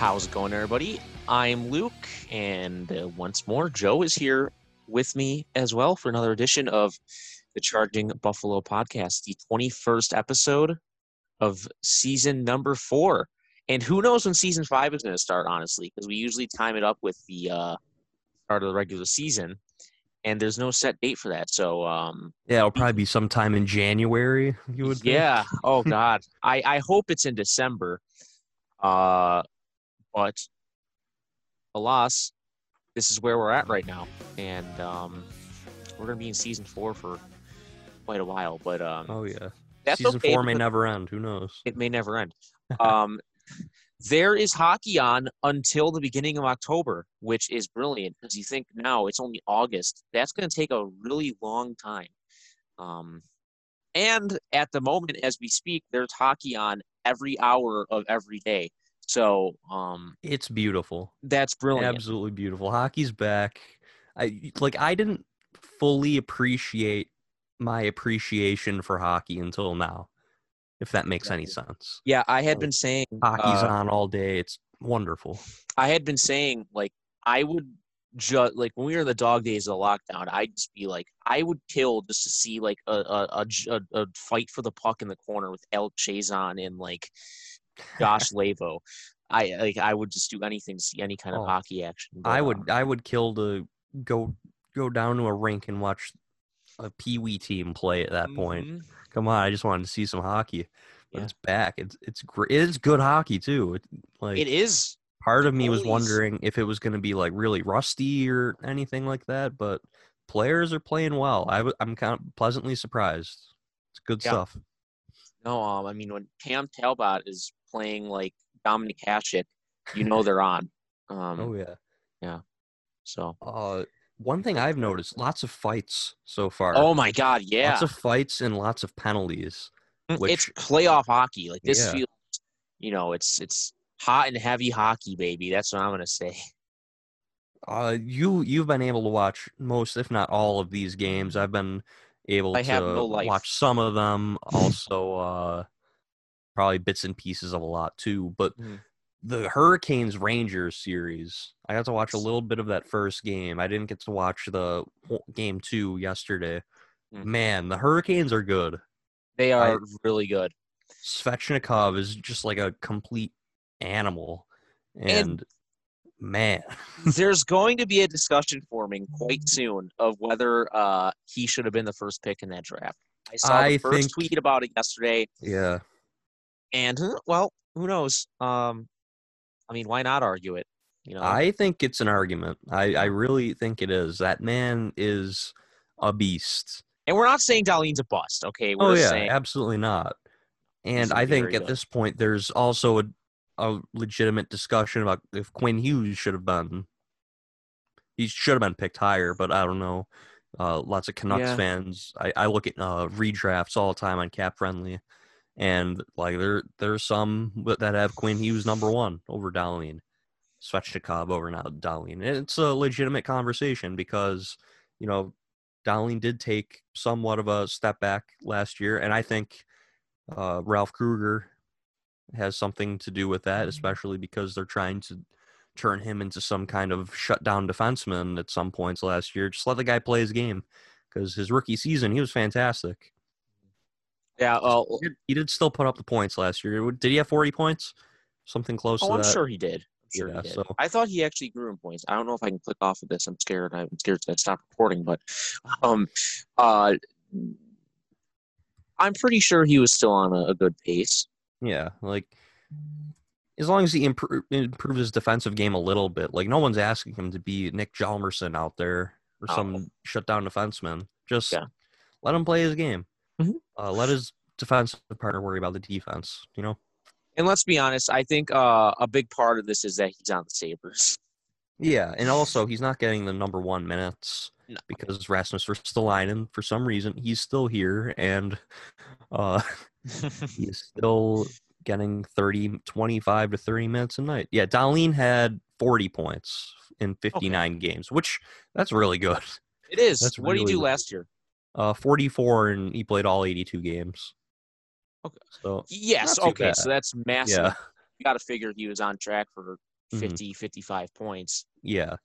How's it going, everybody? I'm Luke, and uh, once more, Joe is here with me as well for another edition of the Charging Buffalo podcast, the 21st episode of season number four. And who knows when season five is going to start, honestly, because we usually time it up with the uh, start of the regular season, and there's no set date for that. So, um, Yeah, it'll probably be sometime in January. You would. think. yeah. Oh God, I I hope it's in December. Uh, but alas, this is where we're at right now, and um, we're gonna be in season four for quite a while. But um, Oh yeah. that's Season okay four may never end. Who knows? It may never end. Um, there is hockey on until the beginning of October, which is brilliant because you think now it's only August. That's going to take a really long time. Um, and at the moment, as we speak, there's hockey on every hour of every day. So um, It's beautiful. that's brilliant. Absolutely beautiful. Hockey's back. I like. I didn't fully appreciate my appreciation for hockey until now. If that makes any sense. Yeah, I had been saying Hockey's uh, on all day. It's wonderful. I had been saying like I would just like when we were in the dog days of the lockdown, I'd just be like I would kill just to see like a a a fight for the puck in the corner with El Chazon and like Josh Lavo. I like I would just do anything to see any kind of Oh, hockey action. I would. I would kill to go go down to a rink and watch a pee wee team play at that point. mhm. Come on, I just wanted to see some hockey. But Yeah. it's back. It's it's great. It is good hockey too. It, like It is. part of me was wondering if it was going to be like really rusty or anything like that, but players are playing well. I w- I'm kind of pleasantly surprised. It's good Yeah. stuff. No, um, I mean when Cam Talbot is playing like Dominik Hasek, you know they're on. Um, Oh yeah. Yeah. So. Uh, one thing I've noticed: lots of fights so far. Oh my God! Yeah, Lots of fights and lots of penalties. which- it's playoff hockey. Like this Yeah. feels, you know, it's it's hot and heavy hockey, baby. That's what I'm gonna say. Uh, you you've been able to watch most, if not all, of these games. I've been able I to have no life. watch some of them. Also, uh, probably bits and pieces of a lot too. But Mhm. the Hurricanes Rangers series, I got to watch a little bit of that first game. I didn't get to watch the game two yesterday. Mhm. Man, the Hurricanes are good. They I- are really good. Svechnikov is just like a complete animal, And- and man. There's going to be a discussion forming quite soon of whether uh, he should have been the first pick in that draft. I saw the I first think- tweet about it yesterday, Yeah. And well, who knows? Um, I mean, why not argue it? You know, I think it's an argument. I, I really think it is. That man is a beast. and we're not saying Dahlin's a bust. Okay, we're oh yeah, saying absolutely not. And I think at good. this point there's also a, a legitimate discussion about if Quinn Hughes should have been he should have been picked higher, but I don't know. Uh, lots of Canucks Yeah. fans. I, I look at uh, redrafts all the time on Cap Friendly, and like there there's some that have Quinn Hughes number one over Dahlin, Svechnikov over now Dahlin. And it's a legitimate conversation because you know Dahlin did take somewhat of a step back last year, and I think uh, Ralph Krueger has something to do with that, especially because they're trying to turn him into some kind of shutdown defenseman at some points last year. Just let the guy play his game because his rookie season he was fantastic. Yeah. Well, He did, he did still put up the points last year. Did he have forty points? Something close oh, to I'm that. sure he did. I'm sure Yeah, he did. so- I thought he actually grew in points. I don't know if I can click off of this. I'm scared. I'm scared to stop recording, but um, uh, I'm pretty sure he was still on a, a good pace. Yeah, like as long as he impro- improves his defensive game a little bit, like no one's asking him to be Nick Hjalmarsson out there or Oh. some shutdown defenseman. Just Yeah. let him play his game. Mhm. Uh, let his defensive partner worry about the defense. You know. And let's be honest, I think uh, a big part of this is that he's on the Sabres. Yeah, and also he's not getting the number one minutes No. because Rasmus Ristolainen, for some reason, he's still here and uh, he is still getting 30, 25 to 30 minutes a night. Yeah, Dahlin had 40 points in 59 games, which that's really good. it is. That's what did he do good. last year? Uh, 44, and he played all 82 games. Okay. So Yes. Okay. bad. So that's massive. yeah, You got to figure he was on track for Mhm. 50, 55 points. Yeah.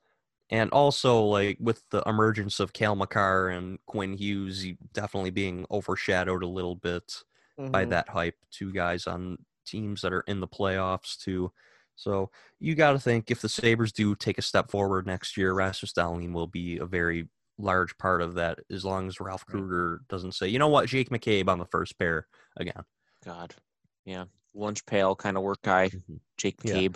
And also, like with the emergence of Cale Makar and Quinn Hughes definitely being overshadowed a little bit by Mhm. that hype. Two guys on teams that are in the playoffs too. So you got to think if the Sabres do take a step forward next year, Rasmus Dahlin will be a very large part of that. As long as Ralph Krueger doesn't say, you know what, Jake McCabe on the first pair again. God. Yeah. Lunch pail kind of work guy, Mhm. Jake Yeah. McCabe.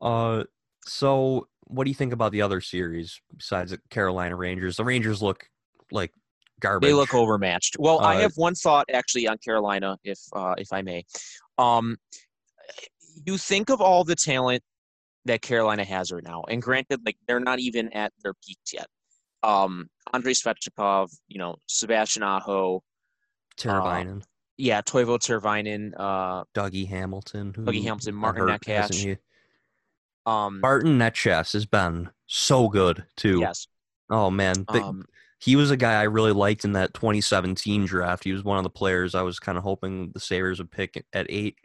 Uh, so what do you think about the other series besides the Carolina Rangers? The Rangers look like garbage. They look overmatched. Well, I Uh, have one thought actually on Carolina, if uh, if I may. Um, you think of all the talent that Carolina has right now, and granted, like they're not even at their peaks yet. Um, Andrei Svechnikov, you know, Sebastian Aho, Teravainen, yeah, Teuvo Teravainen, uh, Dougie Hamilton, who Dougie Hamilton, Martin hurt, hasn't Necas. he? um, Martin Necas has been so good too. yes, Oh man, the- um, he was a guy I really liked in that 2017 draft. He was one of the players I was kind of hoping the Sabres would pick at eight.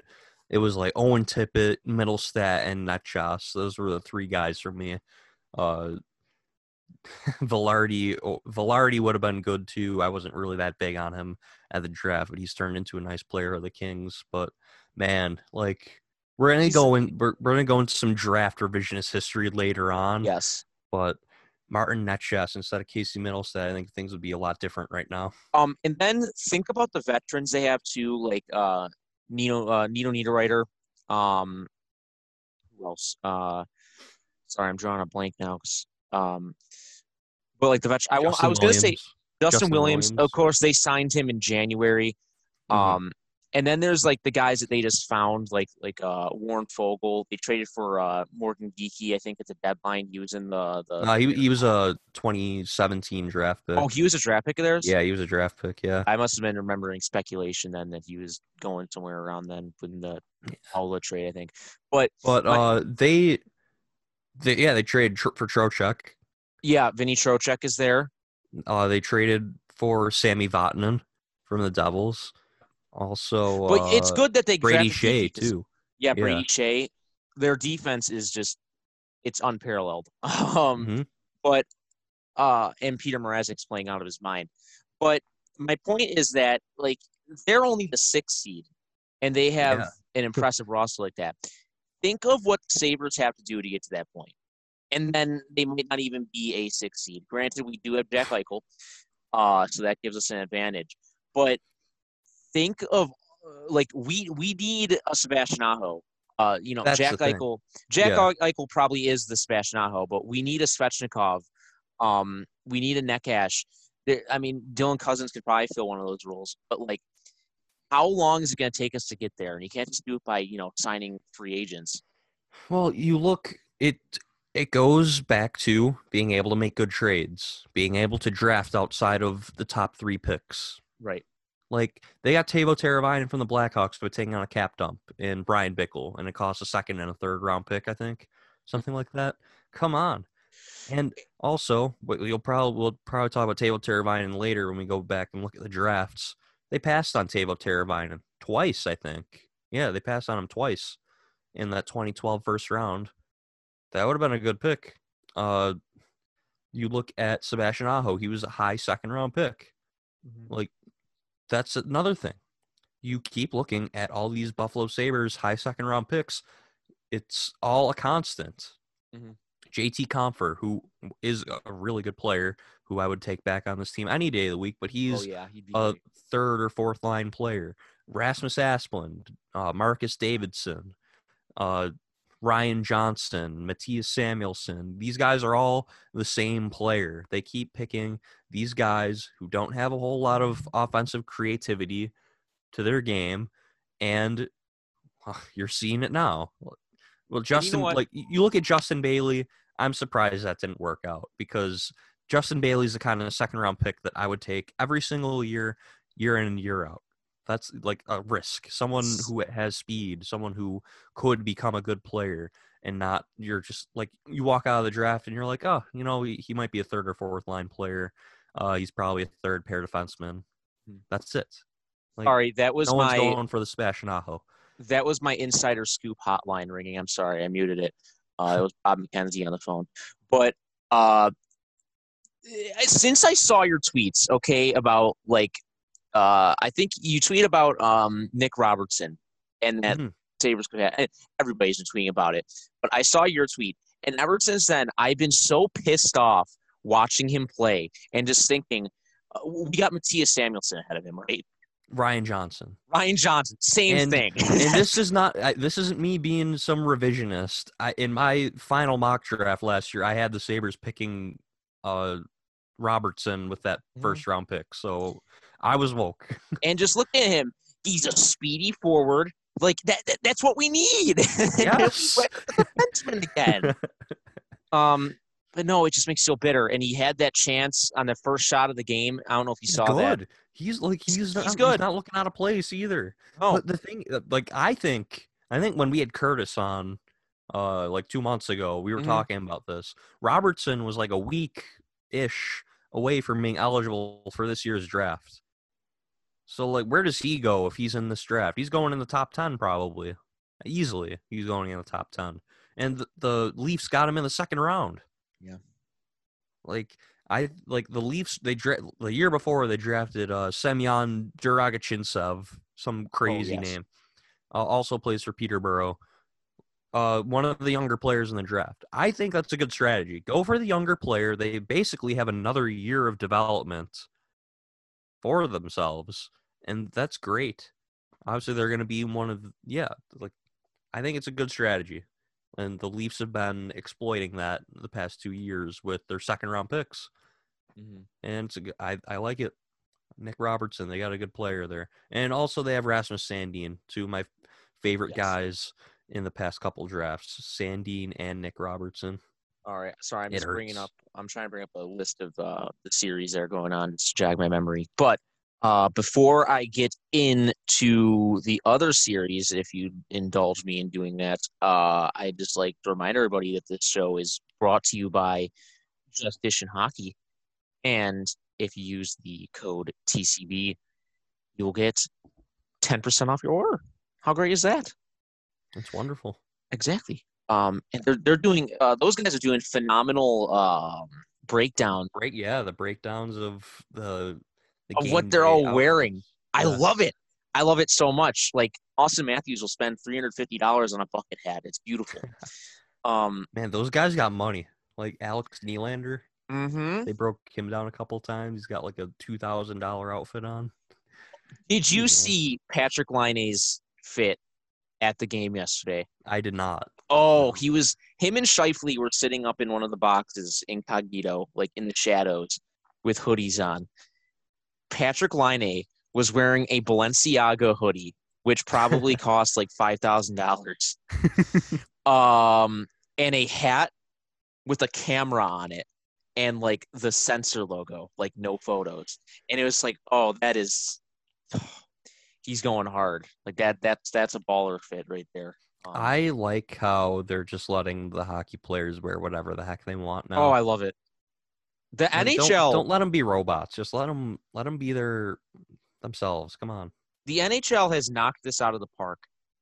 It was like Owen Tippett, Mittelstadt, and Necas. Those were the three guys for me. Uh, Vilardi, Vilardi would have been good too. I wasn't really that big on him at the draft, but he's turned into a nice player of the Kings. But man, like we're gonna go in, we're, we're gonna go into some draft revisionist history later on. yes. But Martin Necas instead of Casey Mittelstadt, I think things would be a lot different right now. Um, and then think about the veterans they have too, like uh, Nino uh, Nino Niederreiter. Um, who else? Uh, sorry, I'm drawing a blank now. um, but like the vet, I, I was gonna say Williams. Justin, Justin Williams, Of course, they signed him in January. Mhm. Um, and then there's like the guys that they just found, like like uh, Warren Foegele. They traded for uh, Morgan Geekie. I think at the deadline he was in the the. No, he he was a 2017 draft pick. oh, he was a draft pick of theirs. yeah, he was a draft pick. Yeah, I must have been remembering speculation then that he was going somewhere around then when the Paula trade, I think. But but My- uh, they, they yeah they traded tr- for Trocheck. Yeah, Vinny Trocheck is there. Uh, they traded for Sammy Vatanen from the Devils. Also, But it's uh, good that they Brady Skjei too. Yeah, Yeah. Brady Skjei. Their defense is just it's unparalleled. Um, Mhm. but uh, and Peter Mrazek's playing out of his mind. But my point is that like they're only the sixth seed, and they have Yeah. an impressive roster like that. Think of what the Sabres have to do to get to that point, and then they might not even be a six seed. Granted, we do have Jack Eichel, uh, so that gives us an advantage. But think of uh, like we we need a Sebastian Aho. Uh, you know, That's Jack. Eichel. Jack Yeah. Eichel probably is the Sebastian Aho, but we need a Svechnikov. Um, we need a Necas. There, I mean, Dylan Cozens could probably fill one of those roles, but like, how long is it going to take us to get there? And you can't just do it by you know signing free agents. Well, you look it it goes back to being able to make good trades, being able to draft outside of the top three picks. Right. Like they got Teuvo Teravainen from the Blackhawks, for taking on a cap dump and Bryan Bickell, and it costs a second and a third round pick, I think, something like that. Come on. And also, you'll probably we'll probably talk about Teuvo Teravainen later when we go back and look at the drafts. They passed on Teuvo Teravainen twice, I think. Yeah, they passed on him twice in that 2012 first round. That would have been a good pick. Uh, you look at Sebastian Aho; he was a high second round pick. Like that's another thing. You keep looking at all these Buffalo Sabres high second round picks. It's all a constant. Mhm. JT Compher, who is a really good player, who I would take back on this team any day of the week, but he's oh yeah, a third or fourth line player. Rasmus Asplund, uh, Marcus Davidsson, uh, Ryan Johnston, Mattias Samuelsson. These guys are all the same player. They keep picking these guys who don't have a whole lot of offensive creativity to their game, and uh, you're seeing it now. Well, Justin, what? like you look at Justin Bailey, I'm surprised that didn't work out because Justin Bailey's the kind of second round pick that I would take every single year, year in and year out. That's like a risk. Someone who has speed, someone who could become a good player, and not you're just like you walk out of the draft and you're like, oh, you know, he, he might be a third or fourth line player. Uh, he's probably a third pair defenseman. Hmm. That's it. Like, Sorry, that was no my going for the Sebastian Aho. That was my insider scoop hotline ringing. I'm sorry, I muted it. Uh, it was Bob McKenzie on the phone. But uh, since I saw your tweets, okay, about like, uh, I think you tweet about um, Nick Robertson and that Mhm. Sabres could have. Everybody's been tweeting about it, but I saw your tweet, and ever since then, I've been so pissed off watching him play and just thinking, uh, we got Mattias Samuelsson ahead of him, right? Ryan Johnson. Ryan Johnson, same And- thing. and this is not I, this isn't me being some revisionist. I in my final mock draft last year, I had the Sabres picking uh Robertson with that Mhm. first round pick. So I was woke. and just look at him. He's a speedy forward. Like that, that that's what we need. Yes. Defenseman again. Um, but no, it just makes you so bitter. And he had that chance on the first shot of the game. I don't know if you He's saw good. that. He's like he's, He's not, he's good. not looking out of place either. Oh, But the thing, uh, like I think, I think when we had Curtis on, uh, like two months ago, we were Mhm. talking about this. Robertson was like a week ish away from being eligible for this year's draft. So like, where does he go if he's in this draft? He's going in the top ten probably, easily. He's going in the top ten, and the, the Leafs got him in the second round. Yeah. Like I like the Leafs. They dra- the year before they drafted uh Semyon Der-Arguchintsev, some crazy yes. name. Uh, also plays for Peterborough. Uh, one of the younger players in the draft. I think that's a good strategy. Go for the younger player. They basically have another year of development for themselves, and that's great. Obviously, they're going to be one of yeah. Like, I think it's a good strategy, and the Leafs have been exploiting that the past two years with their second round picks Mhm. and it's a I, I like it. Nick Robertson, they got a good player there, and also they have Rasmus Sandin, two of my favorite Yes. guys in the past couple drafts, Sandin and Nick Robertson. all right. Sorry, I'm It just bringing up. I'm trying to bring up a list of uh, the series that are going on to jog my memory. But uh, before I get into the other series, if you indulge me in doing that, uh, I just like to remind everybody that this show is brought to you by Just Dish and Hockey. And if you use the code TCB, you will get 10% off your order. How great is that? That's wonderful. Exactly. Um, and they're they're doing uh, those guys are doing phenomenal um, breakdown Break, yeah, the breakdowns of the, the Of what they're all wearing. I Yes. love it. I love it so much. Like Auston Matthews will spend three hundred fifty dollars on a bucket hat. It's beautiful. um, Man, those guys got money. Like Alex Nylander, mhm. they broke him down a couple times. He's got like a two thousand dollar outfit on. Did you Yeah. see Patrik Laine's fit at the game yesterday? I did not. Oh, he was him and Scheifele were sitting up in one of the boxes incognito, like in the shadows, with hoodies on. Patrik Laine was wearing a Balenciaga hoodie, which probably cost like five thousand dollars. Um, and a hat with a camera on it and like the sensor logo, like no photos. And it was like, oh, that is he's going hard. Like that that's that's a baller fit right there. Um, I like how they're just letting the hockey players wear whatever the heck they want now. Oh, I love it. The NHL, Don't, don't let them be robots. Just let them let them be their themselves. Come on. the NHL has knocked this out of the park,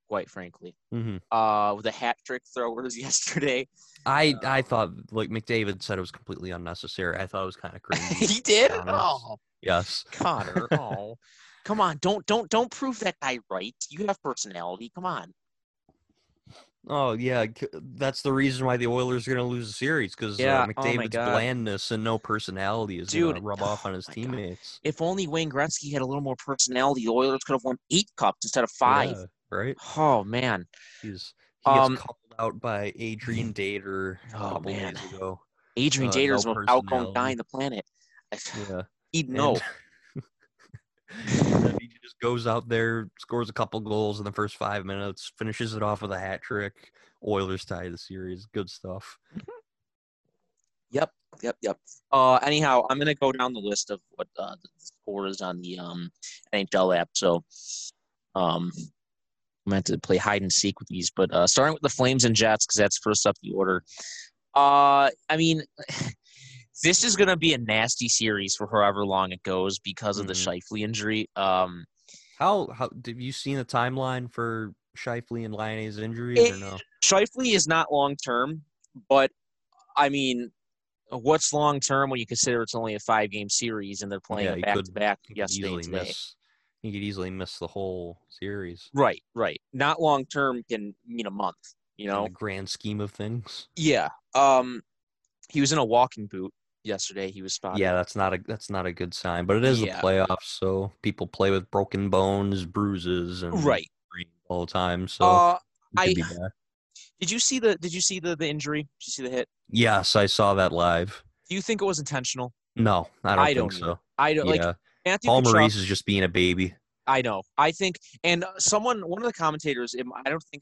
quite frankly. hmm Uh, with the hat trick throwers yesterday, I I Um, thought like McDavid said it was completely unnecessary. I thought it was kind of crazy. he did. Oh, yes. Connor. Oh, come on! Don't don't don't prove that guy right. You have personality. Come on. Oh yeah, that's the reason why the Oilers are going to lose the series because Yeah, uh, oh McDavid's God. blandness and no personality is going to rub off on oh his my God. teammates. If only Wayne Gretzky had a little more personality, the Oilers could have won eight cups instead of five. Yeah, right? Oh man. He's he Um, gets called out by Adrian Dater a Oh, couple man. days ago. Adrian Uh, Dater is no the most outgoing guy on the planet. Yeah. He'd know. And just goes out there, scores a couple goals in the first five minutes, finishes it off with a hat trick. Oilers tie the series. Good stuff. Yep, yep, yep. Uh, anyhow, I'm gonna go down the list of what uh, the score is on the um, NHL app. So, um, I meant to play hide and seek with these, but uh, starting with the Flames and Jets because that's first up the order. Uh, I mean, this is gonna be a nasty series for however long it goes because of the Mhm. Scheifele injury. Um, How how have you seen the timeline for Scheifele and Laine's injuries It- or no? Scheifele is not long term, but I mean, what's long term when you consider it's only a five game series and they're playing Yeah, back could- to back yesterday and today? miss. He could easily miss the whole series. Right, right. Not long term can mean a month. You in know. the grand scheme of things. Yeah. Um, he was in a walking boot yesterday. He was spotted. Yeah, that's not a that's not a good sign. But it is Yeah. the playoffs, so people play with broken bones, bruises, and Right. all the time. So Uh, I- did you see the Did you see the the injury? Did you see the hit? yes, I saw that live. Do you think it was intentional? No, I don't I think don't so. I don't like yeah, Matthew Paul Maurice is just being a baby. I know. I think, and uh, someone, one of the commentators, I don't think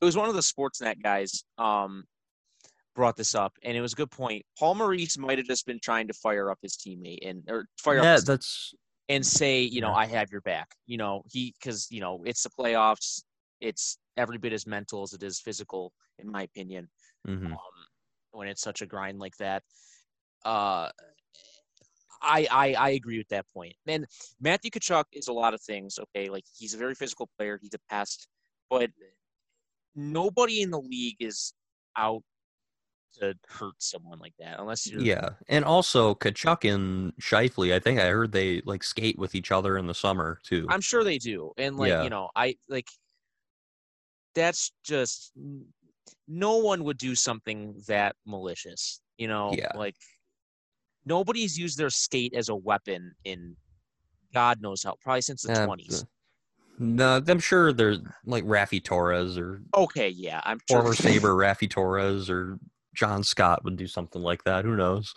it was one of the Sportsnet guys, um, brought this up, and it was a good point. Paul Maurice might have just been trying to fire up his teammate and or fire Yeah, up that's and say, you know, Yeah. I have your back. You know, he because you know it's the playoffs. It's every bit as mental as it is physical, in my opinion. mhm. Um, when it's such a grind like that. Uh, I, I I agree with that point. And Matthew Tkachuk is a lot of things. Okay, like he's a very physical player. He's a pest, but nobody in the league is out to hurt someone like that unless you're yeah, and also Tkachuk and Scheifele. I think I heard they like skate with each other in the summer too. I'm sure they do. And like, Yeah. you know, I like that's just no one would do something that malicious. You know, Yeah. like nobody's used their skate as a weapon in God knows how, probably since the Uh, twenties. No, I'm sure there's like Raffi Torres or Okay, yeah, I'm sure. former Sabre Raffi Torres or John Scott would do something like that. Who knows?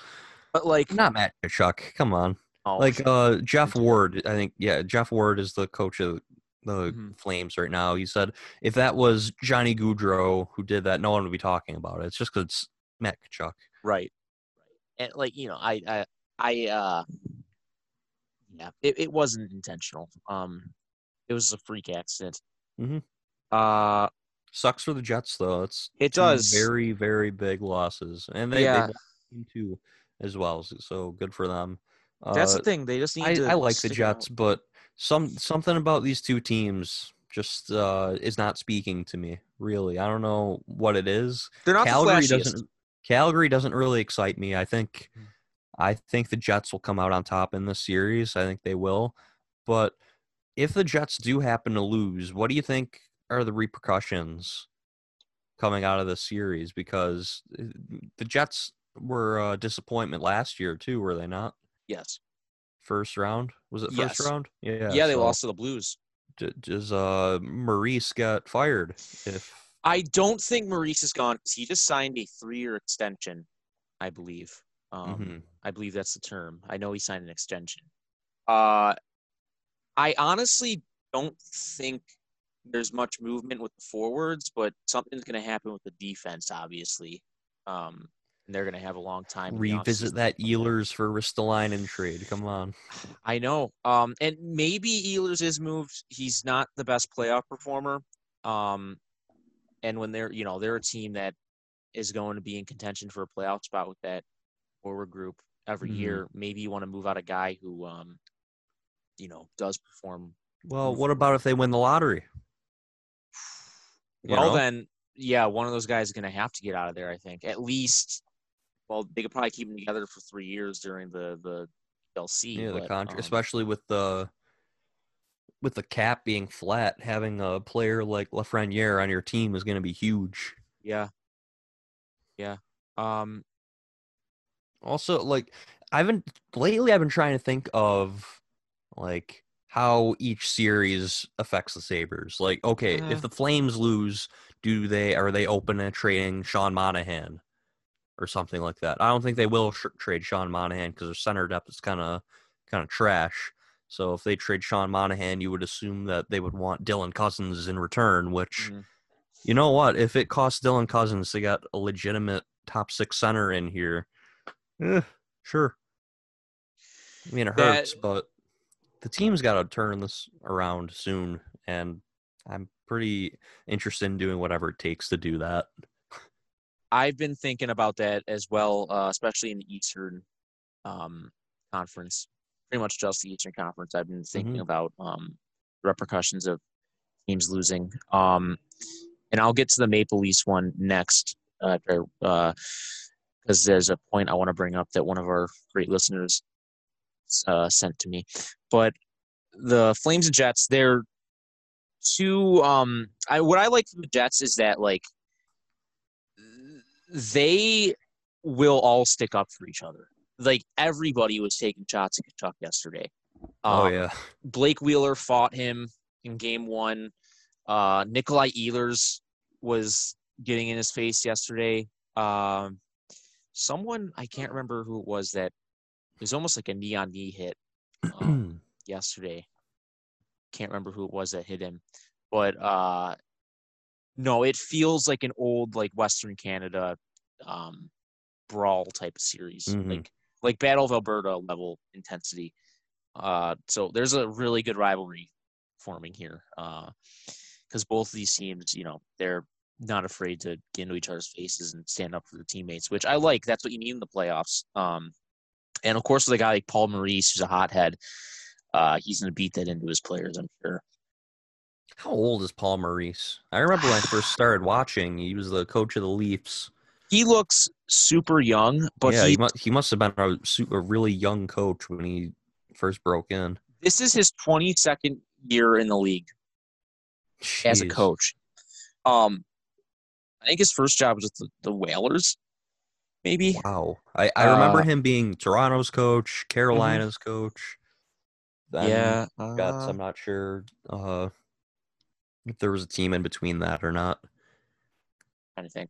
But like, Not Matt Tkachuk. Come on. oh, Like uh Geoff Ward, I think yeah, Geoff Ward is the coach of the Mhm. Flames right now. He said if that was Johnny Gaudreau who did that, no one would be talking about it. It's just because it's Matt Tkachuk. right, right, and like you know, I, I, I, uh, yeah, it, it wasn't intentional. Um, it was a freak accident. Mhm. Uh, Sucks for the Jets though. It's it does. very very big losses, and they Yeah. they too as well. So, good for them. That's Uh, the thing. They just need I, to. I like the Jets, out. but some something about these two teams just uh, is not speaking to me. Really, I don't know what it is. They're not Calgary the doesn't. Calgary doesn't really excite me. I think. Mm. I think the Jets will come out on top in this series. I think they will. But if the Jets do happen to lose, what do you think are the repercussions coming out of this series? Because uh, the Jets were a disappointment last year too, were they not? Yes. First round was it first Yes. round? Yeah. Yeah, they so lost to the Blues. d- Does uh Maurice get fired if? I don't think Maurice is gone, he just signed a three-year extension, I believe. Um, Mhm. I believe that's the term. I know he signed an extension. Uh, I honestly don't think there's much movement with the forwards, but something's going to happen with the defense, obviously. Um, and they're going to have a long time. revisit that Ehlers for Ristolainen trade. Come on. I know. Um, and maybe Ehlers is moved. He's not the best playoff performer. Um, and when they're, you know, they're a team that is going to be in contention for a playoff spot with that forward group every Mhm. year. Maybe you want to move out a guy who, um, you know, does perform. Well, what about if they win the lottery? Well, know? then, yeah, one of those guys is going to have to get out of there. I think at least. Well, they could probably keep them together for three years during the the LC. Yeah, the but, contract, um, especially with the with the cap being flat, having a player like Lafreniere on your team is going to be huge. Yeah. Yeah. Um. Also, like I've been lately, I've been trying to think of like how each series affects the Sabres. Like, okay, if the Flames lose, do they are they open to trading Sean Monahan or something like that? I don't think they will sh- trade Sean Monahan because their center depth is kind of kind of trash. So if they trade Sean Monahan, you would assume that they would want Dylan Cozens in return, which mhm. you know what? If it costs Dylan Cozens to get a legitimate top six center in here, eh, sure. I mean, it That- hurts, but the team's got to turn this around soon, and I'm pretty interested in doing whatever it takes to do that. I've been thinking about that as well, uh, especially in the Eastern um, Conference. Pretty much just the Eastern Conference. I've been thinking Mhm. about um, repercussions of teams losing. Um, and I'll get to the Maple Leafs one next, because uh, there's a point I want to bring up that one of our great listeners uh, sent to me. But the Flames and Jets, they're two. Um, I what I like from the Jets is that like they will all stick up for each other. Like everybody was taking shots at Tkachuk yesterday. oh Um, yeah. Blake Wheeler fought him in game one. Uh, Nikolai Ehlers was getting in his face yesterday. Um, someone I can't remember who it was that it was almost like a knee on knee hit um, yesterday. Can't remember who it was that hit him, but uh, no, it feels like an old like Western Canada um, brawl type of series, Mhm. like like Battle of Alberta level intensity. Uh, so there's a really good rivalry forming here because both of these teams, you know, they're not afraid to get into each other's faces and stand up for their teammates, which I like. That's what you need in the playoffs. Um, and of course, with a guy like Paul Maurice, who's a hothead, uh, he's going to beat that into his players, I'm sure. How old is Paul Maurice? I remember when I first started watching, he was the coach of the Leafs. He looks super young, but yeah, he, he, must, he must have been a, a really young coach when he first broke in. this is his 22nd year in the league as a coach. Um, I think his first job was with the, the Whalers, maybe. Wow. I, I remember Uh, him being Toronto's coach, Carolina's coach. Then yeah, uh, I'm not sure uh, if there was a team in between that or not. trying to think.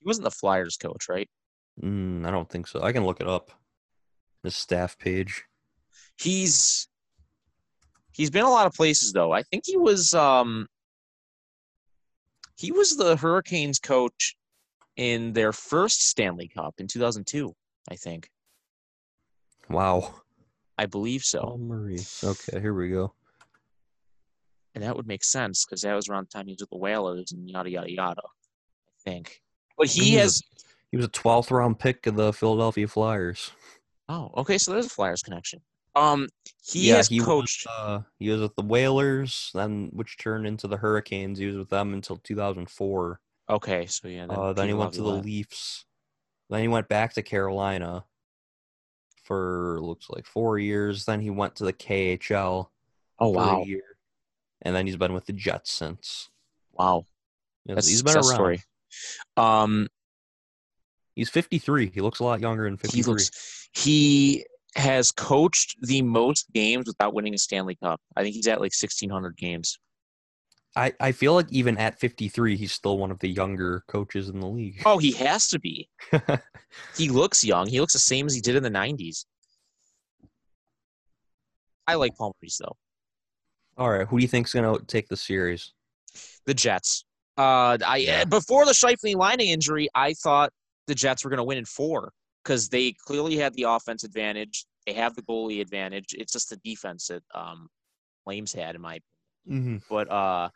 He wasn't the Flyers coach, right? Mm, I don't think so. I can look it up. His staff page. He's he's been a lot of places though. I think he was um he was the Hurricanes coach in their first Stanley Cup in 2002, I think. Wow. I believe so. Paul Maurice. Okay, here we go. And that would make sense because that was around the time he was with the Whalers and yada yada yada. I think. But he He was has He was a 12th round pick of the Philadelphia Flyers. Oh, okay, so there's a Flyers connection. Um he yeah, has he coached Was, uh, he was with the Whalers, then which turned into the Hurricanes. He was with them until 2004. Okay, so yeah. Uh, then he went to the Laviolette. Leafs. Then he went back to Carolina for looks like four years. Then he went to the KHL Oh for wow, a year, and then he's been with the Jets since. wow, Yeah, that's he's been around. story. Um, He's 53. He looks a lot younger than 53. he he has coached the most games without winning a Stanley Cup. I think he's at like 1600 games. I, I feel like even at 53, he's still one of the younger coaches in the league. Oh, he has to be. He looks young. He looks the same as he did in the 90s. I like Maurice though. All right, who do you think's gonna take the series? The Jets. Uh, I Yeah. before the Scheifele lining injury, I thought the Jets were going to win in four because they clearly had the offense advantage. They have the goalie advantage. It's just the defense that um, Flames had, in my Mm-hmm. But uh,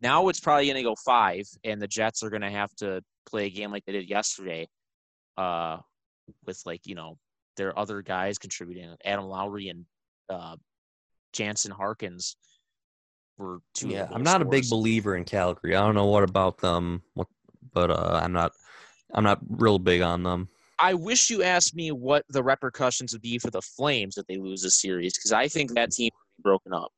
now it's probably going to go five, and the Jets are going to have to play a game like they did yesterday, uh, with like you know their other guys contributing. Adam Lowry and uh, Jansen Harkins were two. Yeah, I'm not a big believer in Calgary. I don't know what about them, what, but uh, I'm not, I'm not real big on them. I wish you asked me what the repercussions would be for the Flames if they lose this series because I think that team would be broken up.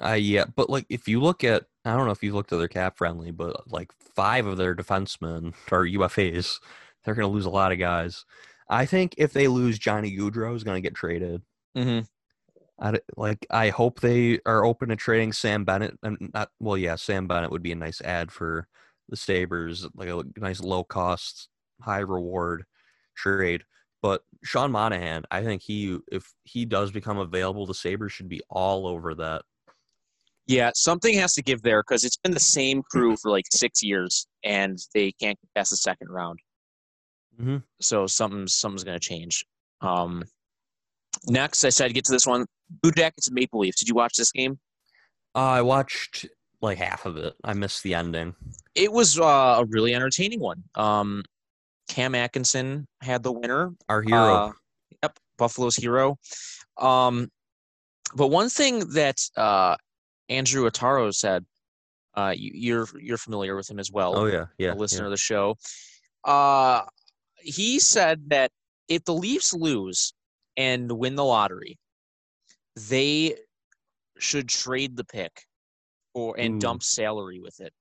I yeah, but like if you look at, I don't know if you've looked at their cap friendly, but like five of their defensemen are UFAs. They're gonna lose a lot of guys. I think if they lose Johnny Gaudreau is gonna get traded. Mm-hmm. I like I hope they are open to trading Sam Bennett and not well yeah Sam Bennett would be a nice ad for the Sabres like a nice low cost high reward trade but Sean Monahan I think he if he does become available the Sabres should be all over that Yeah, something has to give there because it's been the same crew for like six years and they can't get past the second round. Mhm. So something's something's gonna change. Um, next, I said get to this one. Blue Jackets and Maple Leafs. Did you watch this game? uh, I watched like half of it I missed the ending It was uh, a really entertaining one. Um, Cam Atkinson had the winner. our hero Uh, yep, Buffalo's hero. Um, but one thing that uh, Andrew Ataro said. Uh, you, you're you're familiar with him as well. Oh yeah, yeah. a listener yeah. of the show. Uh, he said that if the Leafs lose and win the lottery, they should trade the pick or and Ooh. dump salary with it.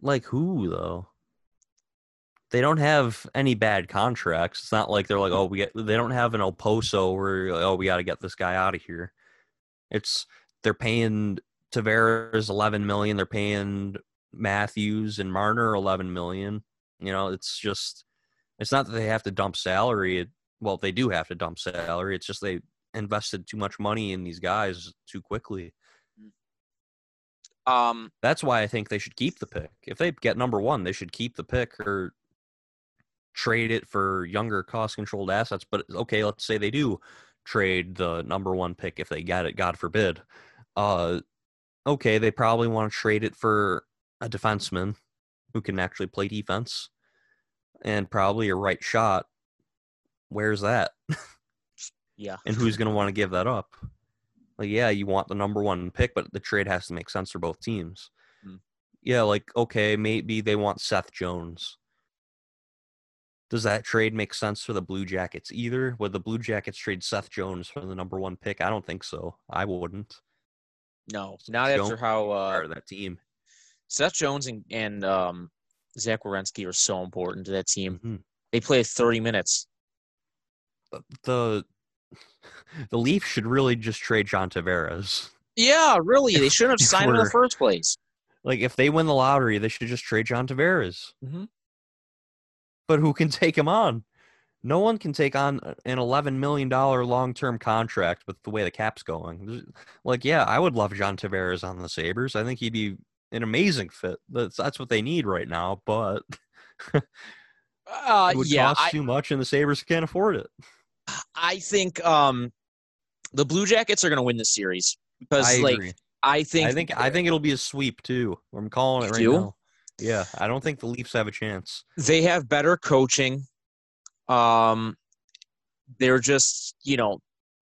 Like who though? They don't have any bad contracts. It's not like they're like, oh, we get. They don't have an Oposo where you're like, oh, we got to get this guy out of here. It's they're paying Tavares eleven million. They're paying Matthews and Marner eleven million. You know, it's just. It's not that they have to dump salary. It, well, they do have to dump salary. It's just they invested too much money in these guys too quickly. Um, That's why I think they should keep the pick. If they get number one, they should keep the pick or trade it for younger cost controlled assets. But okay, let's say they do trade the number one pick if they get it, God forbid. Uh okay, they probably want to trade it for a defenseman who can actually play defense and probably a right shot. Where's that? yeah, and who's going to want to give that up? Like, yeah, you want the number one pick, but the trade has to make sense for both teams. Hmm. Yeah, like, okay, maybe they want Seth Jones. Does that trade make sense for the Blue Jackets either? Would the Blue Jackets trade Seth Jones for the number one pick? I don't think so. I wouldn't. no, not Jones after how uh, that team. Seth Jones and, and um, Zach Werenski are so important to that team. Mhm. They play thirty minutes. The the Leafs should really just trade John Tavares. Yeah, really, they shouldn't have signed him in the first place. Like, if they win the lottery, they should just trade John Tavares. Mhm. But who can take him on? No one can take on an eleven million dollar long term contract with the way the cap's going. Like, yeah, I would love John Tavares on the Sabres. I think he'd be an amazing fit. That's that's what they need right now. But Uh, it would yeah, cost I, too much, and the Sabres can't afford it. I think um, the Blue Jackets are going to win this series because, I like, agree. I think I think I think it'll be a sweep too. I'm calling it right do? now. Yeah, I don't think the Leafs have a chance. they have better coaching. Um, they're just, you know,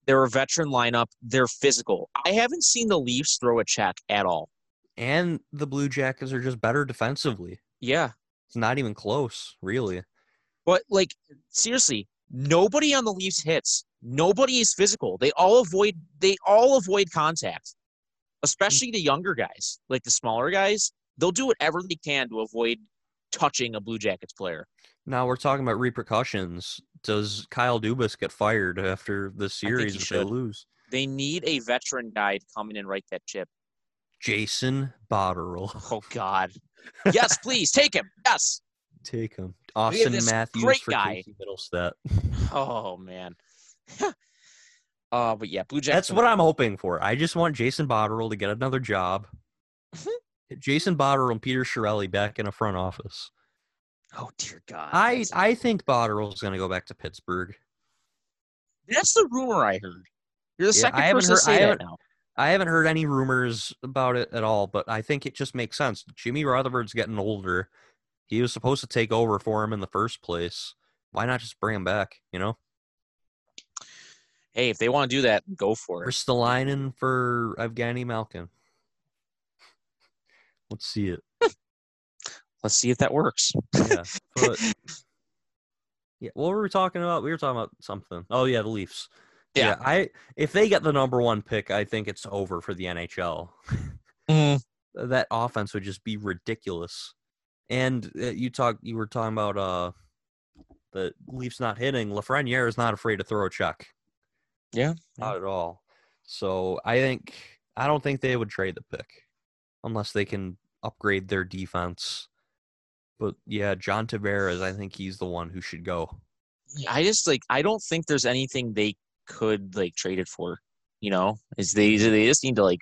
they're a veteran lineup. They're physical. I haven't seen the Leafs throw a check at all. And the Blue Jackets are just better defensively. Yeah, It's not even close, really. but like seriously, nobody on the Leafs hits. Nobody is physical. They all avoid. They all avoid contact, especially the younger guys, like the smaller guys. They'll do whatever they can to avoid touching a Blue Jackets player. Now we're talking about repercussions. Does Kyle Dubas get fired after the series if they lose? They need a veteran guy to come in and write that chip. Jason Botterill. Oh God. Yes, please take him. Yes. Take him. Auston this Matthews great for guy. Casey Mittelstadt. Oh man. uh, but yeah, Blue Jackets. That's what I'm hoping for. I just want Jason Botterill to get another job. Jason Botterill and Peter Chiarelli back in a front office. Oh dear God. I I think Botterill's going to go back to Pittsburgh. That's the rumor I heard. You're the Yeah, second person to heard- say that now. I haven't heard any rumors about it at all, but I think it just makes sense. Jimmy Rutherford's getting older. He was supposed to take over for him in the first place. Why not just bring him back? You know, Hey, if they want to do that, go for it. We're still lining for Evgeny Malkin. Let's see it. Let's see if that works. Yeah, but yeah. What were we talking about? We were talking about something. Oh yeah, the Leafs. Yeah. I if they get the number one pick, I think it's over for the NHL. Mm, that offense would just be ridiculous. And uh, you talk, you were talking about uh the Leafs not hitting. Lafreniere is not afraid to throw a check. Yeah, not at all. So I think I don't think they would trade the pick unless they can upgrade their defense. But yeah, John Tavares, I think he's the one who should go. I just like I don't think there's anything they could like trade it for. You know, is they they just need to like.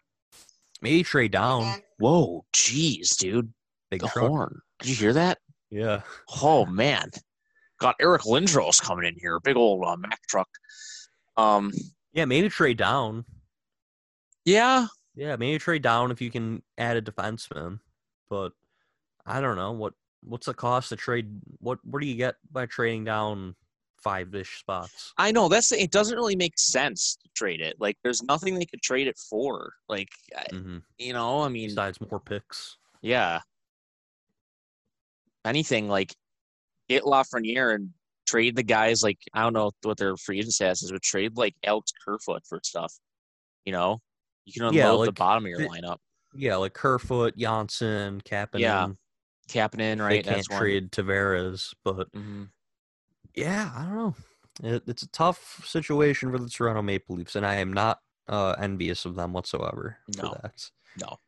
Maybe trade down. Whoa, jeez, dude, Big the truck. horn. Did you hear that? Yeah. Oh man, got Eric Lindros coming in here, big old uh, Mack truck. Um, Yeah, maybe trade down. yeah, Yeah, maybe trade down if you can add a defenseman. But I don't know what what's the cost to trade. What what do you get by trading down five ish spots. I know that's it. Doesn't really make sense to trade it. Like, there's nothing they could trade it for. Like, I- hmm you know, I mean, Besides more picks. yeah. Anything like get Lafreniere and trade the guys like I don't know what their free agent status is, but trade like Alex Kerfoot for stuff. You know, you can unload Yeah, the bottom of your the- lineup. Yeah, like Kerfoot, Johnsson, Kapanen. Yeah, Kapanen, They right? can't That's one. trade Tavares, but Mhm. yeah, I don't know. It, it's a tough situation for the Toronto Maple Leafs, and I am not uh, envious of them whatsoever No. for that. No.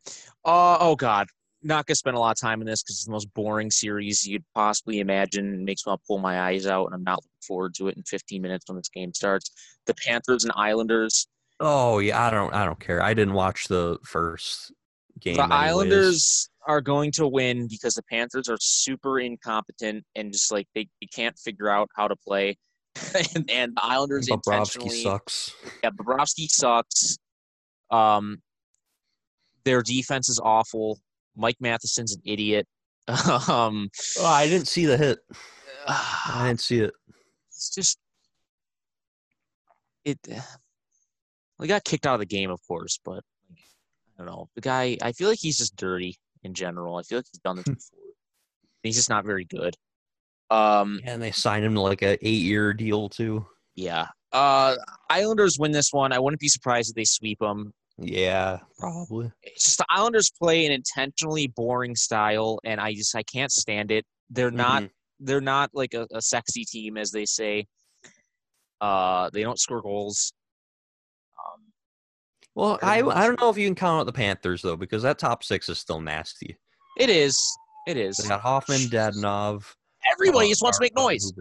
Uh, oh God. Not gonna spend a lot of time in this because it's the most boring series you could possibly imagine. It makes me want to pull my eyes out, and I'm not looking forward to it in 15 minutes when this game starts. The Panthers and Islanders. Oh yeah, I don't, I don't care. I didn't watch the first game. The anyways. Islanders are going to win because the Panthers are super incompetent and just like they, they can't figure out how to play. and, and the Islanders Bobrovsky intentionally sucks. Yeah, Bobrovsky sucks. Um, their defense is awful. Mike Matheson's an idiot. um, Oh, I didn't see the hit. I didn't see it. it's just it. We got kicked out of the game, of course, but like, I don't know. The guy, I feel like he's just dirty in general. I feel like he's done this before. He's just not very good. Um, And they signed him to like a eight year deal too. yeah. Uh, Islanders win this one. I wouldn't be surprised if they sweep them. Yeah, probably. it's just the Islanders play an intentionally boring style, and I just I can't stand it. They're not Mhm. they're not like a, a sexy team as they say. Uh, they don't score goals. Well, I. I don't know if you can count out the Panthers though, because that top six is still nasty. it is. It is. They got Hoffman, Dadonov. Everybody uh, just wants to make noise.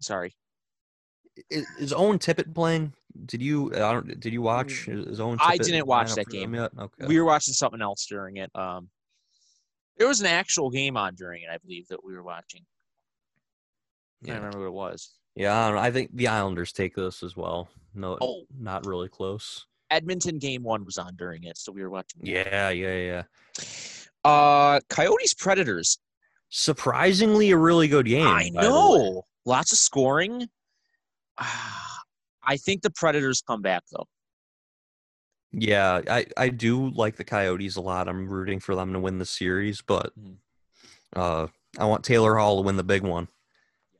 Sorry. Is, is Owen Tippett playing? Did you I don't did you watch? Is, is Owen I didn't watch that game. yet? Okay. We were watching something else during it. Um, there was an actual game on during it, I believe, that we were watching. I yeah. can't remember what it was. yeah, I, don't know. I think the Islanders take this as well. No, Oh. not really close. Edmonton game one was on during it, so we were watching. Yeah, yeah, yeah. Uh, Coyotes Predators. Surprisingly, a really good game. I by the way. know. Lots of scoring. I think the Predators come back though. Yeah, I, I do like the Coyotes a lot. I'm rooting for them to win the series, but Mhm. uh, I want Taylor Hall to win the big one.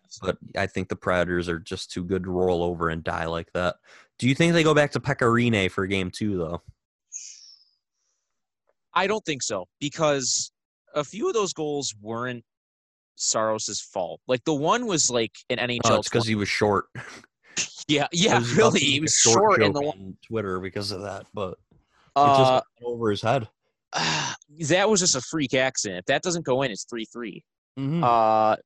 Yes. But I think the Predators are just too good to roll over and die like that. Do you think they go back to Pekka Rinne for game two, though? I don't think so because a few of those goals weren't Saros's fault. Like the one was like an NHL. Oh, it's because he was short. yeah, yeah, really, he was short in the one. Twitter because of that, but it Uh, just went over his head. that was just a freak accident. If that doesn't go in, it's three three. Mhm. Uh,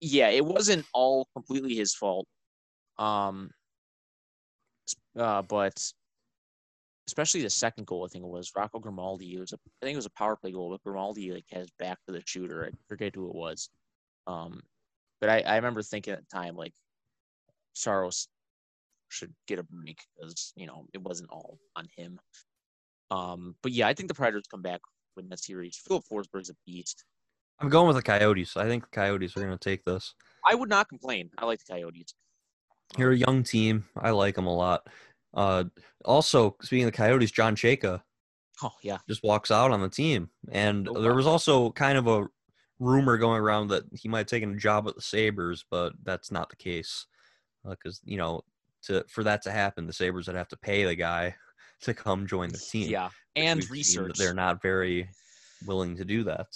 yeah, it wasn't all completely his fault. Um, uh, but especially the second goal, I think it was Rocco Grimaldi. It was a, I think it was a power play goal, but Grimaldi like has back to the shooter. I forget who it was. Um, but I, I remember thinking at the time like Saros should get a break because you know it wasn't all on him. Um, but yeah, I think the Predators come back win that series. Filip Forsberg's a beast. I'm going with the Coyotes. I think the Coyotes are going to take this. I would not complain. I like the Coyotes. You're a young team. I like them a lot. Uh, also, speaking of the Coyotes, John Chayka Oh yeah, just walks out on the team, and Oh, there was also kind of a rumor going around that he might have taken a job at the Sabres, but that's not the case because you know to for that to happen, the Sabres would have to pay the guy to come join the team. yeah, and we've seen that research. they're not very willing to do that.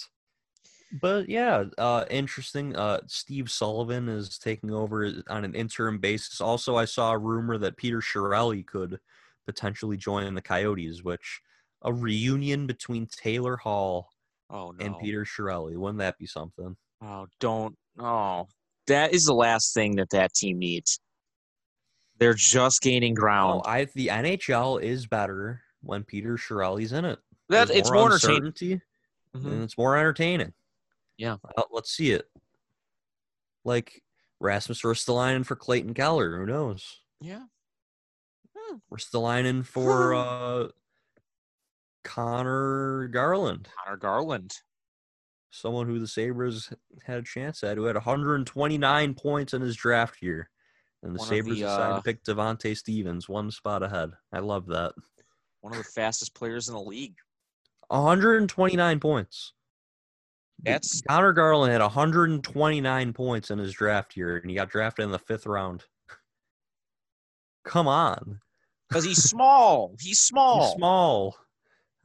But yeah, uh, interesting. Uh, Steve Sullivan is taking over on an interim basis. Also, I saw a rumor that Peter Chiarelli could potentially join the Coyotes, which a reunion between Taylor Hall Oh no. and Peter Chiarelli. Wouldn't that be something? Oh, don't. Oh, that is the last thing that that team needs. They're just gaining Oh, ground. I the NHL is better when Peter Chiarelli's in it. that There's it's more entertaining. uncertainty. Mhm. and it's more entertaining. Yeah. Well, let's see it. Like Rasmus Ristolainen for Clayton Keller. Who knows? Yeah. Ristolainen for uh, Connor Garland. Connor Garland. someone who the Sabres had a chance at, who had 129 points in his draft year. And the One Sabres the, decided uh, to pick Devante Stephens one spot ahead. I love that. One of the fastest players in the league. 129 points. That's Connor Garland had 129 points in his draft year, and he got drafted in the fifth round. Come on. because he's small. He's small. He's small.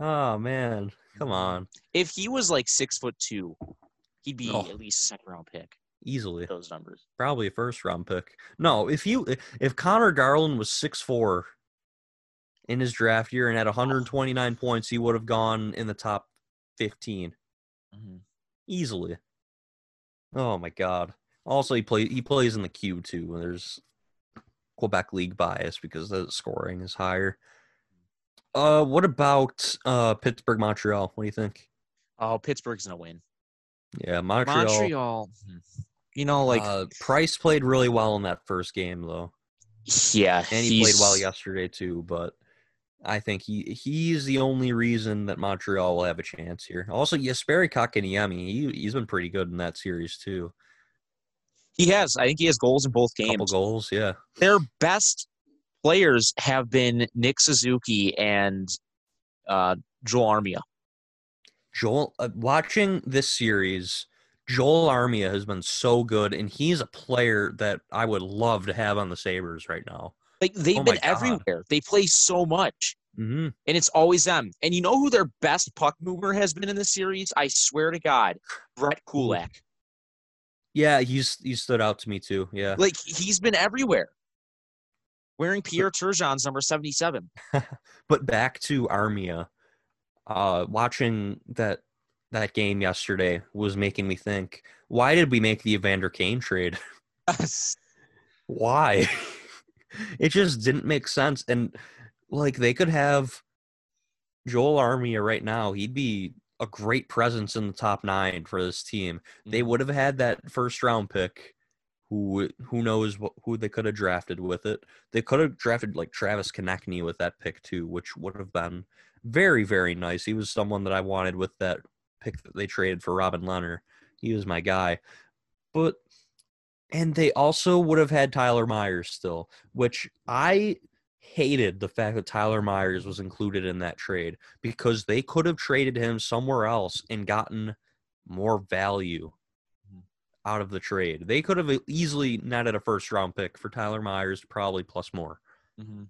Oh, man. Come on. If he was like six foot two, he'd be Oh. at least second round pick. Easily. Those numbers. Probably a first round pick. No, if you if Connor Garland was six four in his draft year and had 129 points, he would have gone in the top 15 Mhm. Easily. Oh my god. Also he play he plays in the queue too, and there's Quebec League bias because the scoring is higher. Uh what about uh Pittsburgh Montreal? What do you think? Oh, Pittsburgh's gonna win. Yeah, Montreal. Montreal. You know, like uh, Price played really well in that first game though. yeah, and he played well yesterday too. But I think he he's the only reason that Montreal will have a chance here. Also, Jesperi Kotkaniemi, he he's been pretty good in that series too. He has. I think he has goals in both Couple games. goals, yeah. Their best players have been Nick Suzuki and uh, Joel Armia. Joel, uh, watching this series, Joel Armia has been so good, and he's a player that I would love to have on the Sabres right now. Like they've Oh been everywhere. They play so much. hmm and it's always them. And you know who their best puck mover has been in the series? I swear to God, Brett Kulak. Yeah, he's he stood out to me too. Yeah, Like he's been everywhere. Wearing Pierre Turgeon's number seventy-seven. but back to Armia, uh, watching that that game yesterday was making me think: Why did we make the Evander Kane trade? Why? it just didn't make sense. And like they could have Joel Armia right now. He'd be a great presence in the top nine for this team. They mm-hmm. would have had that first round pick. Who who knows what, who they could have drafted with it? They could have drafted like Travis Konecny with that pick too, which would have been very very nice. He was someone that I wanted with that pick that they traded for Robin Lehner. He was my guy, but and they also would have had Tyler Myers still, which I hated the fact that Tyler Myers was included in that trade because they could have traded him somewhere else and gotten more value Mhm. out of the trade. They could have easily netted a first round pick for Tyler Myers, probably plus more. Mhm.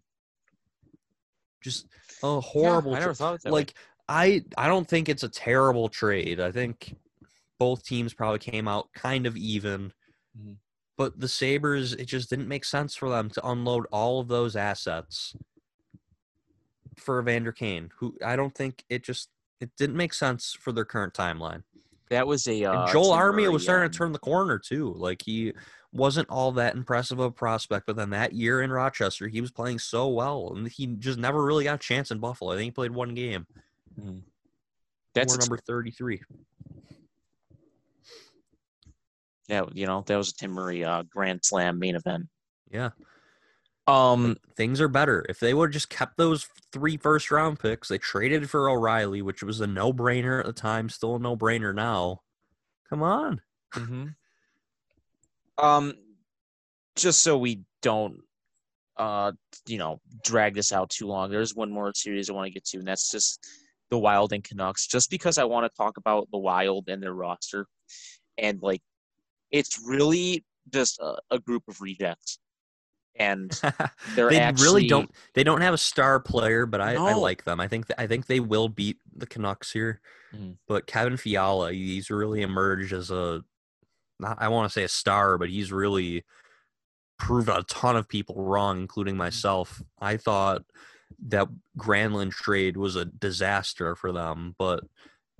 Just a horrible Yeah, I never tra- thought that way. like I I don't think it's a terrible trade. I think both teams probably came out kind of even. Mhm. But the Sabres, it just didn't make sense for them to unload all of those assets for Evander Kane, who I don't think it just it didn't make sense for their current timeline. that was a uh, Joel Armia was starting um, to turn the corner too. Like he wasn't all that impressive of a prospect, but then that year in Rochester, he was playing so well, and he just never really got a chance in Buffalo. I think he played one game. mhm. That's number thirty-three. Yeah, you know that was a Tim Murray uh, Grand Slam main event. Yeah, Um, things are better if they would have just kept those three first-round picks. They traded for O'Reilly, which was a no-brainer at the time, still a no-brainer now. Come on, mhm. um, just so we don't, uh, you know, drag this out too long. There's one more series I want to get to, and that's just the Wild and Canucks. Just because I want to talk about the Wild and their roster, and like, it's really just a, a group of rejects, and They're they actually- really don't. They don't have a star player, but I, I like them. I think th- I think they will beat the Canucks here. Mhm. But Kevin Fiala, he's really emerged as a not I want to say a star, but he's really proved a ton of people wrong, including myself. I thought that Granlund trade was a disaster for them, but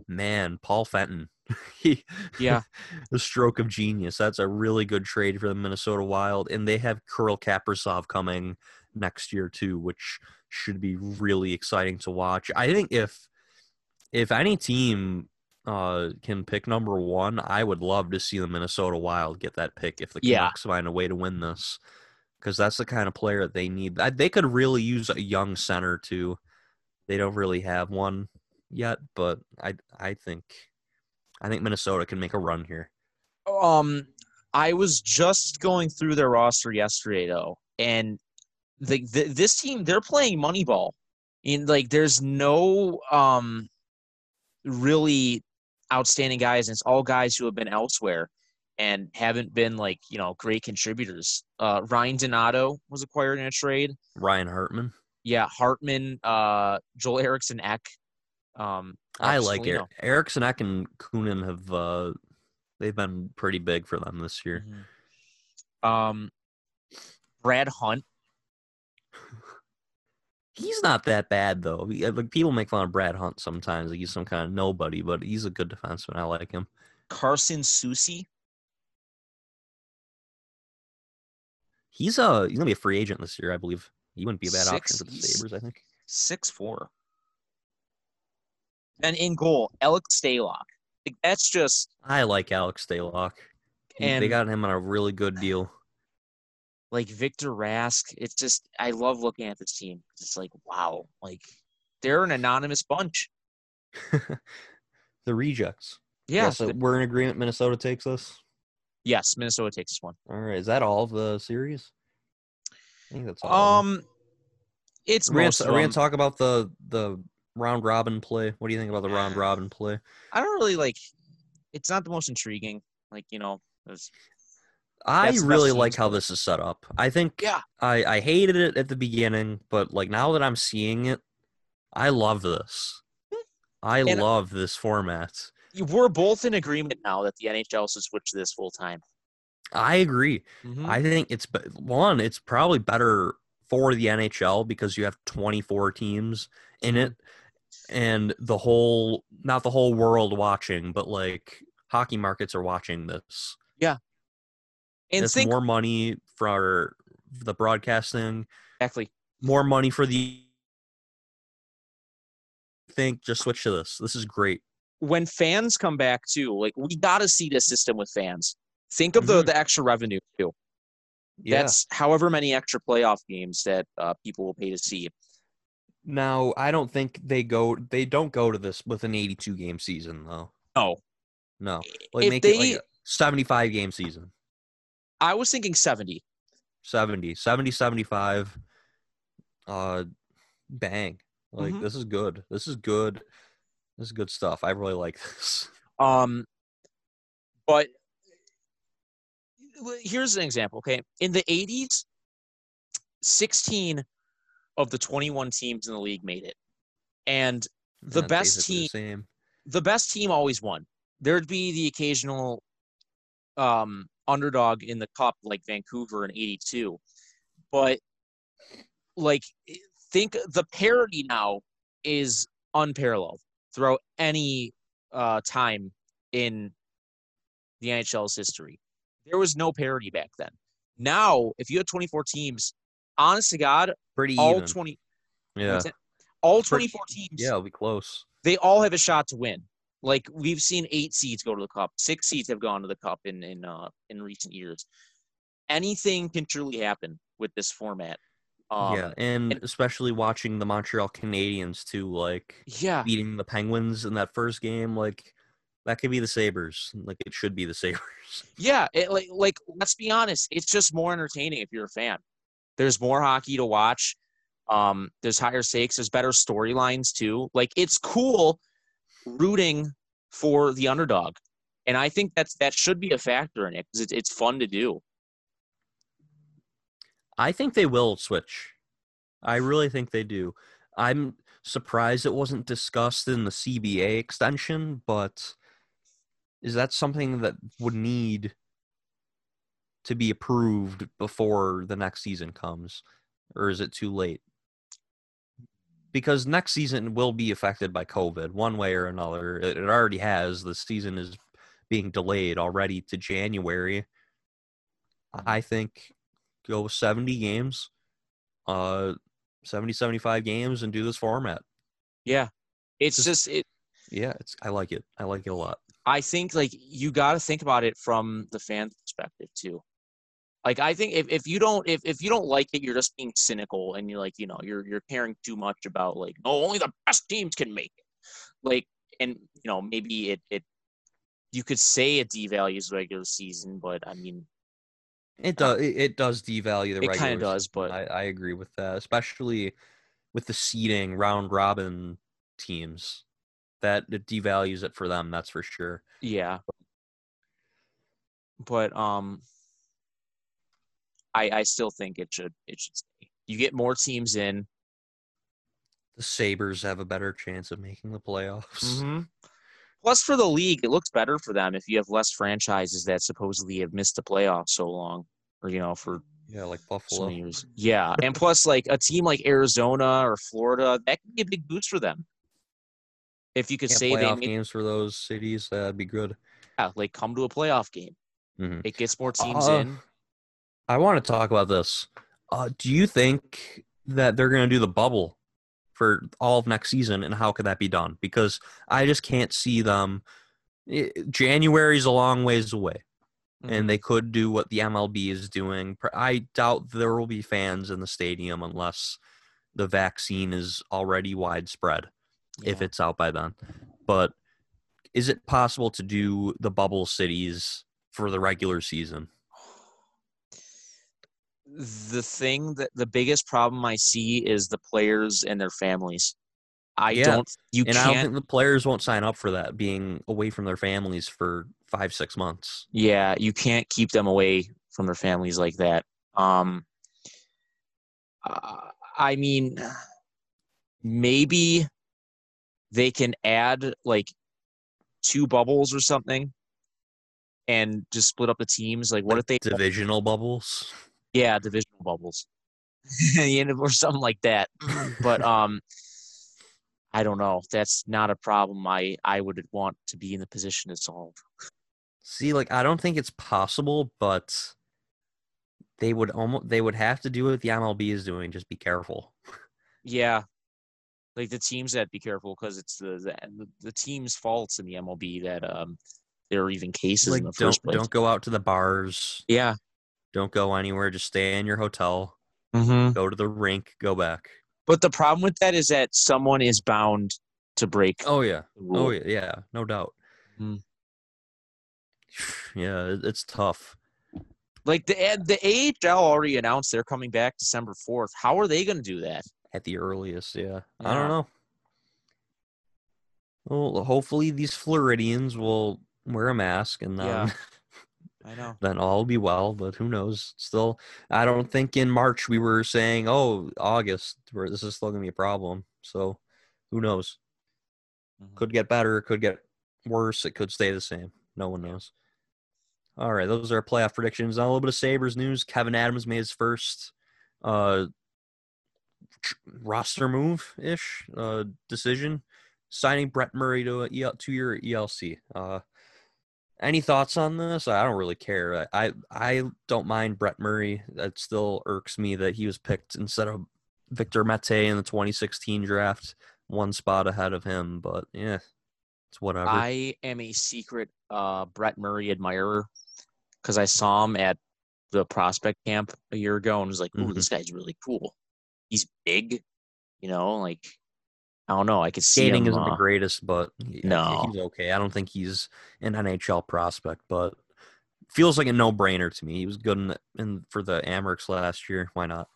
man, Paul Fenton, he Yeah. the stroke of genius. That's a really good trade for the Minnesota Wild, and they have Kirill Kaprizov coming next year too, which should be really exciting to watch. I think if if any team uh, can pick number one, I would love to see the Minnesota Wild get that pick if the Yeah. Canucks find a way to win this, because that's the kind of player that they need. They could really use a young center too. They don't really have one yet, but I I think I think Minnesota can make a run here. Um, I was just going through their roster yesterday though, and the, the this team they're playing Moneyball. In like, there's no um really outstanding guys, and it's all guys who have been elsewhere and haven't been like you know great contributors. Uh, Ryan Donato was acquired in a trade. Ryan Hartman. Yeah, Hartman, uh, Joel Eriksson Ek. Um, I like it. Eriksson Ek and Kunin have uh, they've been pretty big for them this year. Mhm. Um, Brad Hunt. He's not that bad though. Uh, Like people make fun of Brad Hunt sometimes. Like he's some kind of nobody, but he's a good defenseman. I like him. Carson Soucy. He's a he's gonna be a free agent this year, I believe. He wouldn't be a bad Six- option for the Sabres, I think. six four. And in goal, Alex Stalock. Like, that's just I like Alex Stalock. He- they got him on a really good deal. like Victor Rask. It's just I love looking at this team. It's like wow, like they're an anonymous bunch. the rejects. Yeah. so th- we're in agreement. Minnesota takes us. yes, Minnesota takes this one. All right. Is that all of the series? I think that's all. Um, it's Are we, most gonna, of are gonna talk about the the round robin play? What do you think about the round robin play? I don't really like. It's not the most intriguing. Like you know, there's I That's the best really like how this is set up. I think yeah. I I hated it at the beginning, but like now that I'm seeing it, I love this. I And- love this format. We're both in agreement now that the NHL should switch to this full time. I agree. Mm-hmm. I think it's one. It's probably better for the NHL because you have 24 teams in it, and the whole not the whole world watching, but like hockey markets are watching this. Yeah. And It's think more money for the broadcasting, exactly. more money for the. Think just switch to this. This is great. when fans come back too, like we got to see this system with fans. Think of the Mhm. the extra revenue too. Yeah. That's however many extra playoff games that uh, people will pay to see. Now I don't think they go. They don't go to this with an 82 game season though. No, No, like if make they, it like a 75 game season. I was thinking seventy. 70 70 75 uh bang like Mhm. this is good this is good this is good stuff i really like this Um, but here's an example. Okay, in the '80s, sixteen of the 21 teams in the league made it, and The best the team- same the best team always won. There'd be the occasional um, underdog in the cup, like Vancouver in '82, but like think the parity now is unparalleled throughout any uh, time in the NHL's history. There was no parity back then. Now, if you had 24 teams, honest to God, pretty all even 20, yeah all 24 teams yeah it'll be close they all have a shot to win. Like we've seen eight seeds go to the cup. Six seeds have gone to the cup in in uh, in recent years. Anything can truly happen with this format. Um, yeah and, and- especially watching the montreal canadiens too like yeah, beating the penguins in that first game like that could be the sabres like it should be the sabres yeah. It, like like let's be honest, it's just more entertaining if you're a fan. There's more hockey to watch. Um, there's higher stakes. There's better storylines too. Like it's cool rooting for the underdog, and I think that's that should be a factor in it because it's it's fun to do. I think they will switch. I really think they do. I'm surprised it wasn't discussed in the CBA extension, but is that something that would need to be approved before the next season comes? Or is it too late? Because next season will be affected by COVID one way or another. It, it already has. The season is being delayed already to January. I think go 70 games, uh, 70, 75 games and do this format. Yeah, it's Just- just it. Yeah, it's I like it. I like it a lot. I think like you got to think about it from the fan perspective too. Like I think if, if you don't if, if you don't like it, you're just being cynical and you're like you know you're you're caring too much about like oh only the best teams can make it. Like and you know maybe it it you could say it devalues regular season, but I mean, It does. It, it does devalue the. Regular season. It kinda does, but- I, I agree with that, especially with the seeding round robin teams. That it devalues it for them. That's for sure. yeah. But um, I I still think it should it should stay. You get more teams in. The Sabres have a better chance of making the playoffs. Mm-hmm. Plus, for the league, it looks better for them if you have less franchises that supposedly have missed the playoffs so long, or you know, for Yeah, like Buffalo. years. Yeah, and plus, like a team like Arizona or Florida, that could be a big boost for them. If you could say they playoff made, games for those cities, that'd be good. yeah, like come to a playoff game, Mhm. it gets more teams Uh, in. I want to talk about this. Uh, do you think that they're going to do the bubble for all of next season, and how could that be done? Because I just can't see them. i- January's a long ways away, Mhm. and they could do what the MLB is doing. I doubt there will be fans in the stadium unless the vaccine is already widespread. if it's out by then. But is it possible to do the bubble cities for the regular season? The thing that the biggest problem I see is the players and their families. I Yeah, don't. You and I don't can't. think the players won't sign up for that, being away from their families for five, six months. Yeah, you can't keep them away from their families like that. Um, uh, I mean, maybe they can add like two bubbles or something, and just split up the teams. Like, what Like if they? divisional bubbles? Yeah, divisional bubbles, or something like that. But um, I don't know. That's not a problem. I I would want to be in the position to solve. See, like I don't think it's possible, but they would almost they would have to do what the MLB is doing. Just be careful. Yeah, like the teams that be careful because it's the, the the team's faults in the MLB that um there are even cases Like in the don't first place. don't go out to the bars. Yeah. Don't go anywhere. Just stay in your hotel. Mm-hmm. Go to the rink. Go back. But the problem with that is that someone is bound to break. Oh yeah. Oh yeah, yeah, no doubt. Mhm. Yeah, it's tough. Like the the AHL already announced they're coming back December fourth. How are they going to do that? At the earliest, yeah. I don't know. Well, hopefully these Floridians will wear a mask and then Yeah. I know. then all will be well. But who knows? Still, I don't think in March we were saying, "Oh, August, where this is still gonna be a problem." So, who knows? Mhm. Could get better. Could get worse. It could stay the same. No one knows. All right, those are our playoff predictions. Now a little bit of Sabres news. Kevin Adams made his first uh, tr- roster move ish uh, decision, signing Brett Murray to a EL, two-year ELC. Uh, any thoughts on this? I don't really care. I, I I don't mind Brett Murray. It still irks me that he was picked instead of Victor Mete in the 2016 draft, one spot ahead of him. But yeah, it's whatever. I am a secret uh, Brett Murray admirer because I saw him at the prospect camp a year ago and was like, "Ooh, Mhm. this guy's really cool. He's big, you know. Like, I don't know. I could see Skating him. isn't uh, the greatest, but No. he's okay. I don't think he's an NHL prospect, but feels like a no-brainer to me. He was good in, the, in for the Amerks last year. Why not?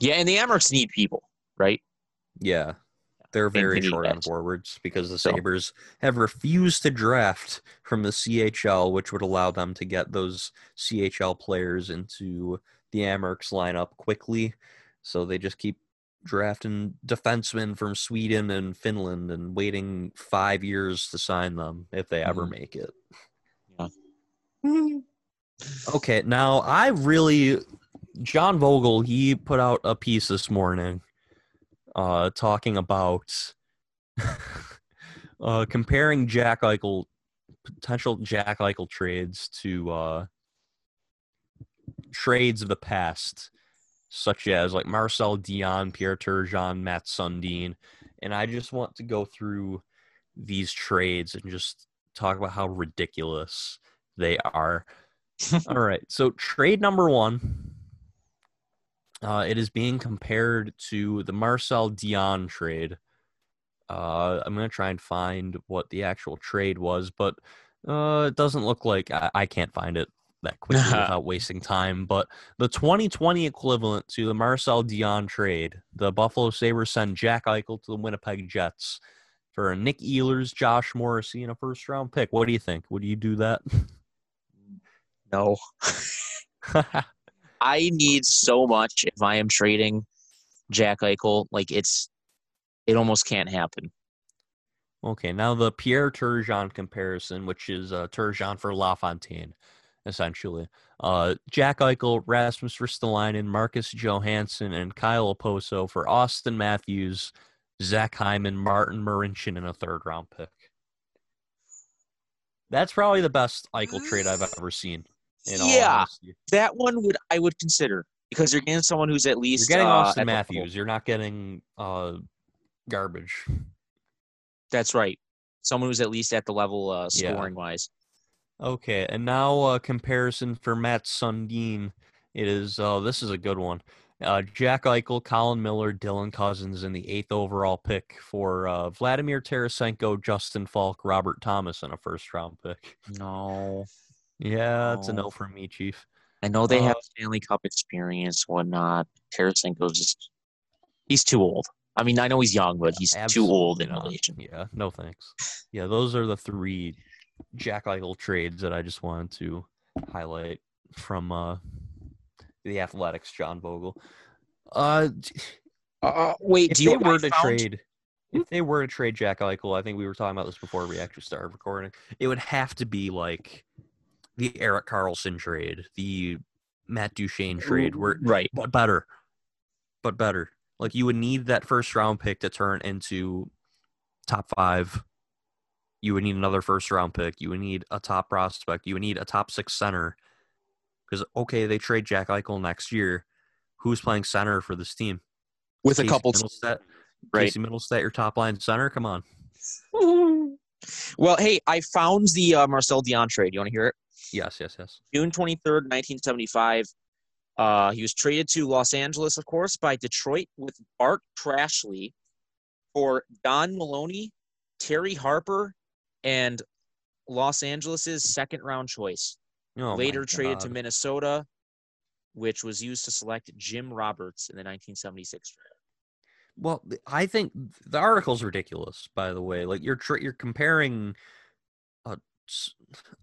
yeah, and the Amerks need people, right? Yeah, they're very need short on forwards because the So- Sabres have refused to draft from the CHL, which would allow them to get those CHL players into the Amerks lineup quickly. So they just keep drafting defensemen from Sweden and Finland and waiting five years to sign them if they ever Mhm. make it. Yeah. Okay, now I really John Vogl he put out a piece this morning uh talking about uh comparing Jack Eichel potential Jack Eichel trades to uh trades of the past such as like Marcel Dionne, Pierre Turgeon, Matt Sundin, and I just want to go through these trades and just talk about how ridiculous they are. All right. So trade number one. Uh, it is being compared to the Marcel Dionne trade. Uh, I'm gonna try and find what the actual trade was, but Uh, it doesn't look like I, I can't find it that quickly without wasting time. But the 2020 equivalent to the Marcel Dionne trade, the Buffalo Sabres send Jack Eichel to the Winnipeg Jets for Nick Ehlers, Josh Morrissey, and a first round pick. What do you think? Would you do that? No. I need so much if I am trading Jack Eichel. Like it's, it almost can't happen. okay, now the Pierre Turgeon comparison, which is uh, Turgeon for LaFontaine, essentially. Uh, Jack Eichel, Rasmus Ristolainen, Marcus Johansson, and Kyle Okposo for Auston Matthews, Zach Hyman, Martin Marincin, and a third round pick. That's probably the best Eichel trade I've ever seen. In Yeah. That one would I would consider because you're getting someone who's at You're least getting uh, Auston at. Matthews. You're not getting uh, garbage. That's right. Someone who's at least at the level uh, Yeah. scoring wise. Okay, and now a comparison for Matt Sundin. It is uh, this is a good one. Uh, Jack Eichel, Colin Miller, Dylan Cozens in the eighth overall pick for uh, Vladimir Tarasenko, Justin Faulk, Robert Thomas, and a first round pick. No, Yeah, it's a No. no from me, Chief. I know they Uh, have Stanley Cup experience, whatnot. Tarasenko's just he's too old. I mean, I know he's young, but he's too old in relation. Yeah, no thanks. Yeah, those are the three Jack Eichel trades that I just wanted to highlight from uh, the Athletics, John Vogl. Uh, Uh, wait, if do you they were to found- trade, if they were to trade Jack Eichel, I think we were talking about this before we actually started recording. It would have to be like the Erik Karlsson trade, the Matt Duchene trade, where right? but better, but better. Like you would need that first round pick to turn into top five. You would need another first round pick. You would need a top prospect. You would need a top six center. Because okay, they trade Jack Eichel next year. Who's playing center for this team? With a couple, Mittelstadt, right? Casey Mittelstadt, your top line center. Come on. Well, hey, I found the uh, Marcel Dionne trade. You want to hear it? Yes, yes, yes. June 23rd, 1975. Uh, he was traded to Los Angeles, of course, by Detroit with Bart Crashley for Don Maloney, Terry Harper, and Los Angeles's second round choice. Oh, Later traded to Minnesota, which was used to select Jim Roberts in the 1976 draft. Well, I think the article's ridiculous. By the way, like you're tr- you're comparing a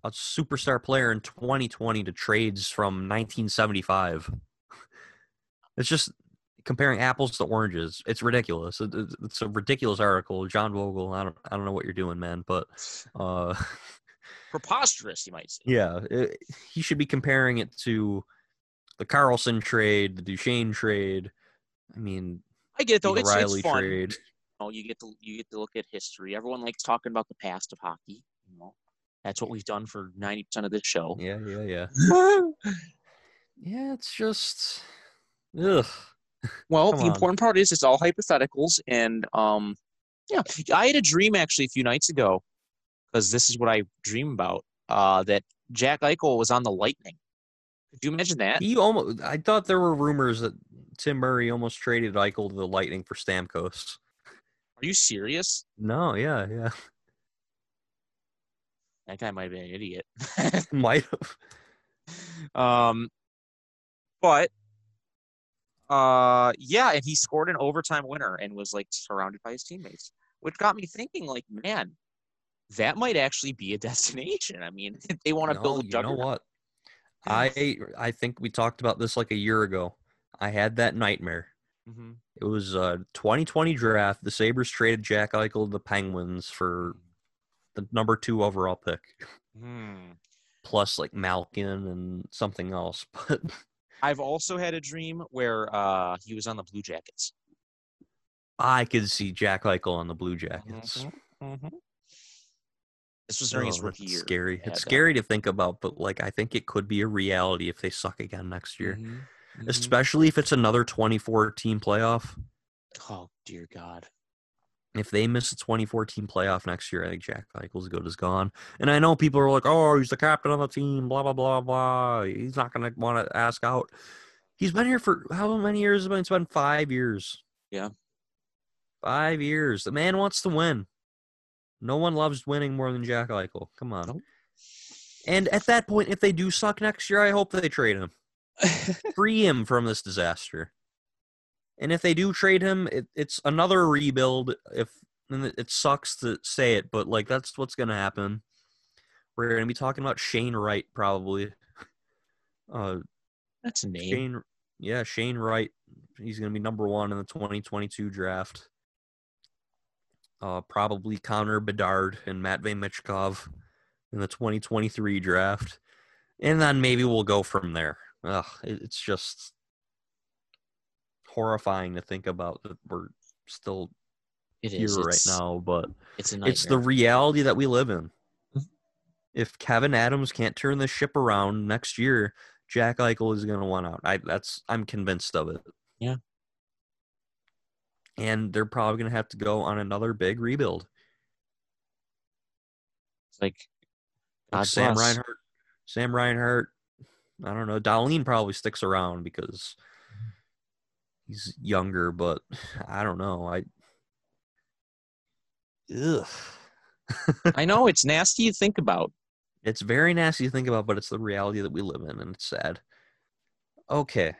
a superstar player in 2020 to trades from 1975. It's just comparing apples to oranges. It's ridiculous. It- it- It's a ridiculous article. John Vogl, I don't I don't know what you're doing, man, but uh, Preposterous, you might say. yeah, it, he should be comparing it to the Karlsson trade, the Duchene trade. I mean, I get it though. the It's, it's Riley fun. trade. you know, you get to you get to look at history. Everyone likes talking about the past of hockey. You know, that's what we've done for ninety percent of this show. Yeah, yeah, yeah. Yeah, it's just ugh. Well, Come the on. important part is it's all hypotheticals, and um, yeah, I had a dream actually a few nights ago, because this is what I dream about. Uh, that Jack Eichel was on the Lightning. Could you imagine that? He almost. I thought there were rumors that Tim Murray almost traded Eichel to the Lightning for Stamkos. Are you serious? No, yeah, yeah, That guy might have been an idiot. might have. Um, but uh, yeah, and he scored an overtime winner and was like surrounded by his teammates, which got me thinking, like, man, that might actually be a destination. I mean, they want to No, build a you know what? I I think we talked about this like a year ago. I had that nightmare. Mhm. It was a 2020 draft. The Sabres traded Jack Eichel to the Penguins for the number two overall pick, Hmm. plus like Malkin and something else. But I've also had a dream where uh, he was on the Blue Jackets. I could see Jack Eichel on the Blue Jackets. Mhm. This was during his Oh, rookie year. Scary. It's scary to think about, but like I think it could be a reality if they suck again next year. Mhm. Mhm. Especially if it's another 24 team playoff. Oh dear God. If they miss the 2014 playoff next year, I think Jack Eichel's good as gone. And I know people are like, "Oh, he's the captain of the team." Blah blah blah blah. He's not gonna want to ask out. He's been here for how many years? has it been? It's been five years. Yeah. Five years. The man wants to win. No one loves winning more than Jack Eichel. Come on. Nope. And at that point, if they do suck next year, I hope they trade him. Free him from this disaster. And if they do trade him, it, it's another rebuild. If and it, sucks to say it, but like that's what's gonna happen. We're gonna be talking about Shane Wright probably. Uh, That's a name. Shane, yeah, Shane Wright. He's gonna be number one in the 2022 draft. Uh, probably Connor Bedard and Matvey Michkov in the 2023 draft, and then maybe we'll go from there. Ugh, it, it's just horrifying to think about that we're still It here is. right It's- now, but It's a it's the reality that we live in. Mhm. If Kevin Adams can't turn the ship around next year, Jack Eichel is going to want out. I that's I'm convinced of it. Yeah. And they're probably going to have to go on another big rebuild. It's like Like God Sam bless. Reinhart. Sam Reinhart. I don't know. Dahlin probably sticks around because he's younger, but I don't know. I. Ugh. I know it's nasty to think about. It's very nasty to think about, but it's the reality that we live in, and it's sad. Okay,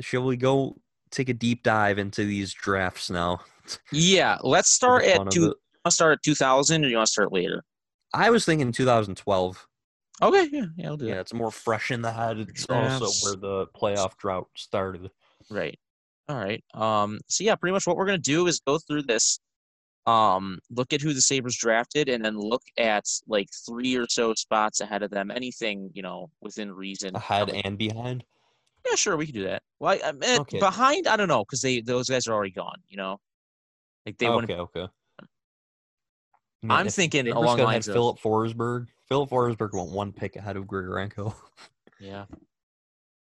shall we go take a deep dive into these drafts now? Yeah, let's start at two. Want to start at two thousand, or you want to start later? I was thinking 2012. Okay, yeah, yeah, I'll do Yeah, that. it's more fresh in the head. It's also where the playoff drought started. Right. All right. Um. So yeah, pretty much what we're gonna do is go through this. Um. Look at who the Sabres drafted, and then look at like three or so spots ahead of them. Anything you know within reason. Ahead and behind. Yeah, sure, we can do that. Well, I, I mean, Okay. behind, I don't know, because they those guys are already gone. You know, like they wouldn't. okay, okay. I'm thinking Sabres along lines of- Filip Forsberg. Filip Forsberg went one pick ahead of Grigorenko. Yeah.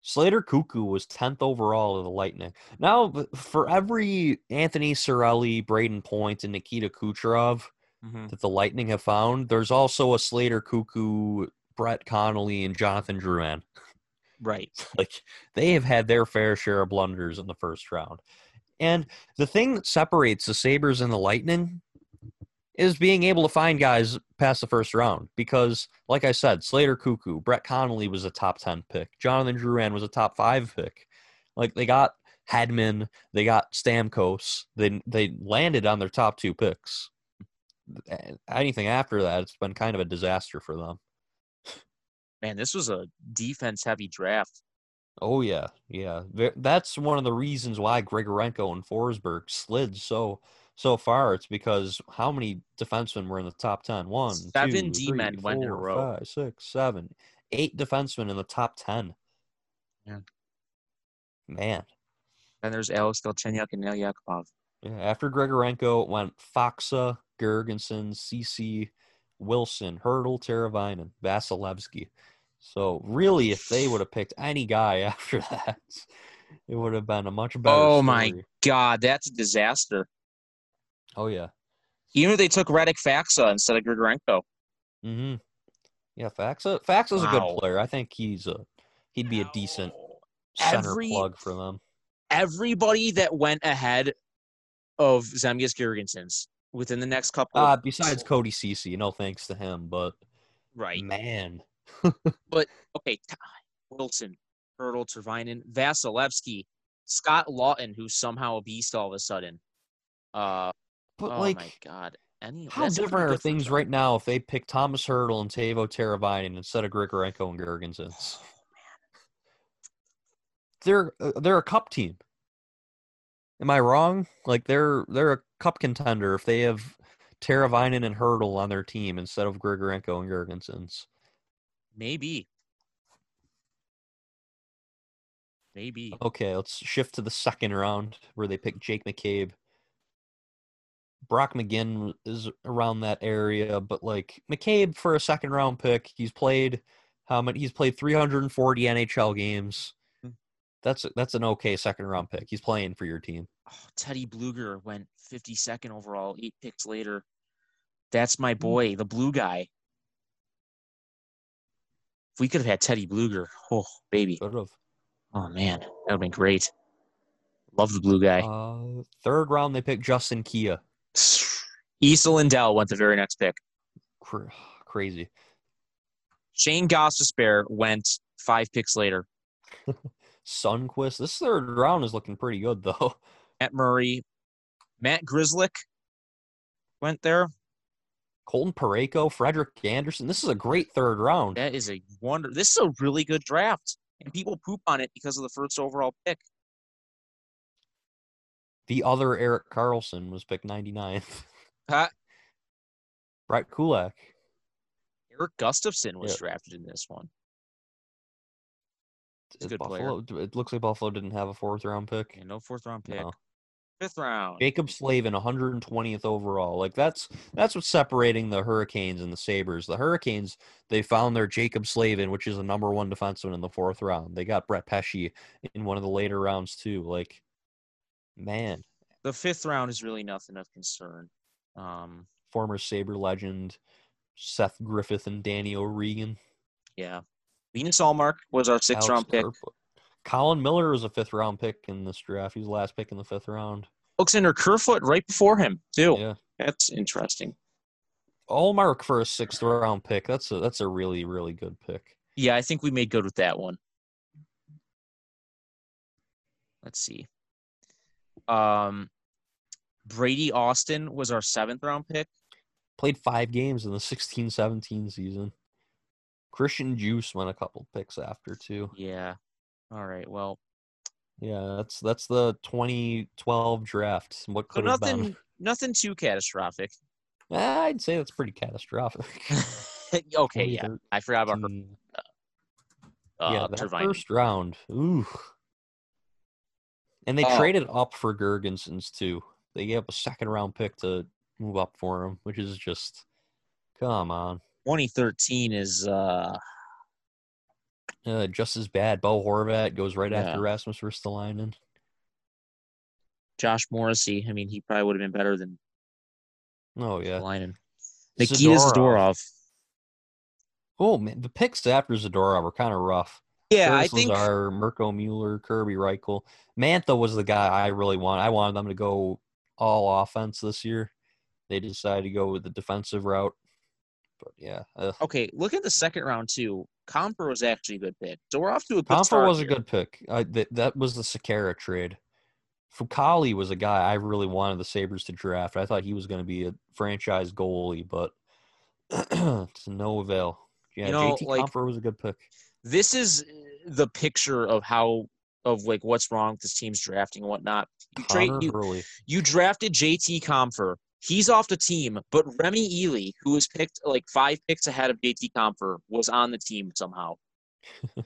Slater Koekkoek was 10th overall of the Lightning. Now, for every Anthony Cirelli, Brayden Point, and Nikita Kucherov hmm that the Lightning have found, there's also a Slater Koekkoek, Brett Connolly, and Jonathan Drouin. Right. Like, they have had their fair share of blunders in the first round. And the thing that separates the Sabres and the Lightning is being able to find guys past the first round. Because, like I said, Slater Koekkoek, Brett Connolly was a top 10 pick. Jonathan Drouin was a top five pick. Like, they got Hedman, they got Stamkos. They, they landed on their top two picks. Anything after that, it's been kind of a disaster for them. Man, this was a defense heavy draft. Oh yeah, yeah. That's one of the reasons why Grigorenko and Forsberg slid so so far. It's because how many defensemen were in the top ten? One, Seven D-men three, went in a row. five, six, seven, eight defensemen in the top ten. Yeah. Man. Then there's Alex Galchenyuk and Nail Yakupov. Yeah, after Grigorenko went Faksa, Gergensen, Cece, Wilson, Hertl, Teravainen, Vasilevskiy. So really, if they would have picked any guy after that, it would have been a much better. Oh my. God, that's a disaster. Oh yeah. Even if they took Radek Faksa instead of Grigorenko. Mm-hmm. Yeah, Faksa. Faksa's a good player. I think he's a he'd be a decent center Every- plug for them. Everybody that went ahead of Zemgus Girgensons within the next couple. Uh, besides Cody Cece, no thanks to him, but right. man, but Okay, Ty Wilson, Hertl, Teravainen, Vasilevskiy, Scott Laughton, who's somehow a beast all of a sudden. Uh, but oh like my God. Any, How that's a pretty different are things right now if they pick Tomas Hertl and Teuvo Teravainen instead of Grigorenko and Gergensen? They're uh, they're a cup team. Am I wrong? Like they're they're a cup contender if they have Teravainen and Hertl on their team instead of Grigorenko and Girgensons. Maybe. Maybe. Okay, let's shift to the second round where they pick Jake McCabe. Brock McGinn is around that area, but like McCabe for a second round pick, he's played how many? He's played 340 NHL games. Hmm. That's that's an okay second round pick. He's playing for your team. Oh, Teddy Blueger went 52nd overall, eight picks later. That's my boy, the blue guy. If we could have had Teddy Blueger, oh baby, Sort of. oh man, that would have been great. Love the blue guy. Uh, third round, they picked Justin Kea. Esa Lindell went the very next pick. Crazy. Shane Gostisbehere went five picks later. Sundqvist. This third round is looking pretty good though. Matt Murray, Matt Grzelcyk went there. Colton Parayko, Frederik Andersen. This is a great third round. That is a wonder. This is a really good draft, and people poop on it because of the first overall pick. The other Erik Karlsson was picked 99th. Huh? Brett Kulak. Erik Gustafsson was Yeah. drafted in this one. He's a Is good player. It looks like Buffalo didn't have a fourth round pick. And no fourth round pick. No. Fifth round. Jaccob Slavin, 120th overall. Like that's that's what's separating the Hurricanes and the Sabres. The Hurricanes, they found their Jaccob Slavin, which is a number one defenseman in the fourth round. They got Brett Pesce in one of the later rounds too. Like, man, The fifth round is really nothing of concern. Um, former Saber legend Seth Griffith and Danny O'Regan. yeah. Linus Ullmark was our sixth Alex round pick. Kerfoot. Colin Miller was a fifth round pick in this draft. He was the last pick in the fifth round. Alexander Kerfoot right before him, too. Yeah. That's interesting. Ullmark for a sixth round pick. That's a that's a really, really good pick. Yeah, I think we made good with that one. Let's see. Um, Brady Austin was our seventh round pick. Played five games in the 16 17 season. Christian Djoos went a couple picks after too. Yeah. All right. Well, Yeah, that's that's the 2012 draft. What could have nothing, been? nothing too catastrophic. I'd say that's pretty catastrophic. okay. Yeah. I forgot about her. Uh, yeah, that Teravainen. first round. Ooh. And they Oh. traded up for Girgensons too. They gave up a second round pick to move up for him, which is just come on. 2013 is uh Uh, just as bad. Bo Horvat goes right Yeah. after Rasmus Ristolainen. Josh Morrissey. I mean, he probably would have been better than Oh yeah. Linen. Nikita Zadorov. Oh man, the picks after Zadorov were kind of rough. Yeah, I think Lazar, Mirko Mueller, Kirby Rychel. Mantha was the guy I really want. I wanted them to go all offense this year. They decided to go with the defensive route. But yeah, uh, okay. Look at the second round too. Compher was actually a good pick. So we're off to a good start. was a good pick. I, that that was the Sakara trade. Fucale was a guy I really wanted the Sabres to draft. I thought he was going to be a franchise goalie, but to no avail. Yeah, You know, JT like- Compher was a good pick. This is the picture of how of like what's wrong with this team's drafting and whatnot. You trade Connor you, you drafted JT Compher. He's off the team, but Remi Elie, who was picked like five picks ahead of JT Compher, was on the team somehow.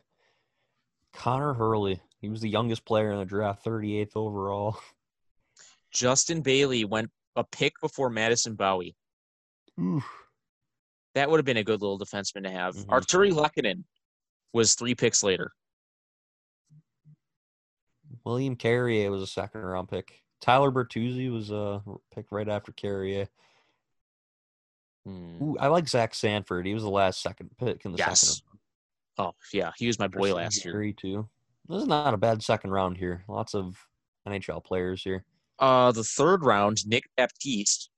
Connor Hurley. He was the youngest player in the draft, 38th overall. Justin Bailey went a pick before Madison Bowey. Oof. That would have been a good little defenseman to have. Mhm. Artturi Lehkonen was three picks later. William Carrier was a second round pick. Tyler Bertuzzi was a pick right after Carrier. Hmm. Ooh, I like Zach Sanford. He was the last second pick in the Yes. second Oh yeah, he was my boy last year. Gary, too. This is not a bad second round here. Lots of NHL players here. Uh, the third round, Nick Baptiste.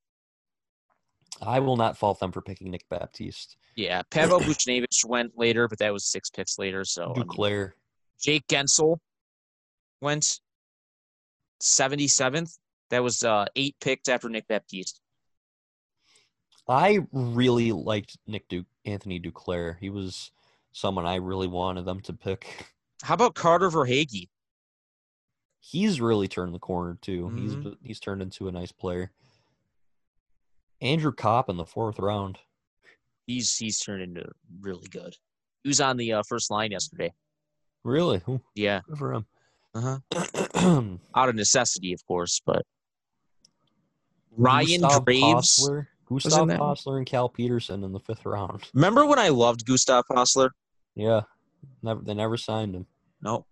I will not fault them for picking Nick Baptiste. Yeah, Pavel Buchnevich went later, but that was six picks later. So I mean, Duclair. Jake Guentzel went 77th. That was uh, eight picks after Nick Baptiste. I really liked Nick Duke, Anthony Duclair. He was someone I really wanted them to pick. How about Carter Verhaeghe? He's really turned the corner too. Mhm. He's he's turned into a nice player. Andrew Copp in the fourth round. He's he's turned into really good. He was on the uh, first line yesterday. Really? Ooh, Yeah, good for him. uh-huh. Out of necessity, of course, but Ryan. Hostler, in Gustav? Hostler and Cal Petersen in the fifth round. Remember when I loved Gustav Hostler? Yeah, never they never signed him. Nope.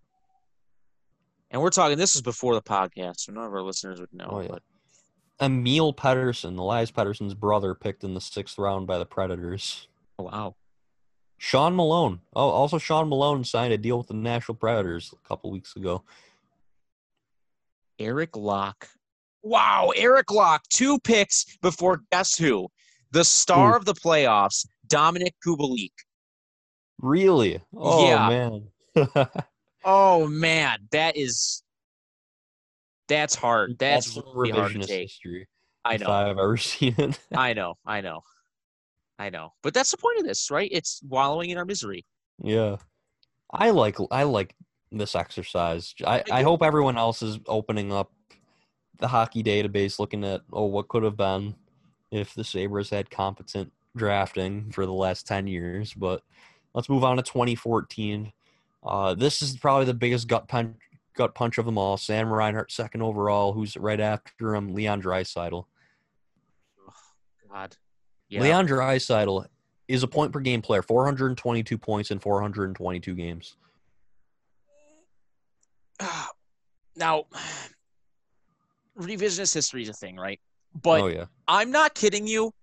And we're talking. This was before the podcast, so none of our listeners would know. Oh, yeah. But Emil Pettersson, Elias Pettersson's brother, picked in the sixth round by the Predators. oh, wow, Sean Malone. Oh, also Sean Malone signed a deal with the Nashville Predators a couple weeks ago. Eric Locke. Wow, Eric Locke, two picks before guess who? The star Who? of the playoffs, Dominik Kubalik. Really? Oh Yeah. man. Oh man, that is that's hard. That's, some really hard to take. history. I know. I've ever seen it. I know. I know. I know. But that's the point of this, right? It's wallowing in our misery. yeah. I like I like this exercise. I, I hope everyone else is opening up the hockey database looking at oh what could have been if the Sabres had competent drafting for the last 10 years. But let's move on to 2014. Uh, this is probably the biggest gut punch gut punch of them all. Sam Reinhart second overall, who's right after him, Leon Draisaitl. God. Yeah. Leon Draisaitl is a point per game player, 422 points in 422 games. now, revisionist history is a thing, right? But oh yeah, I'm not kidding you.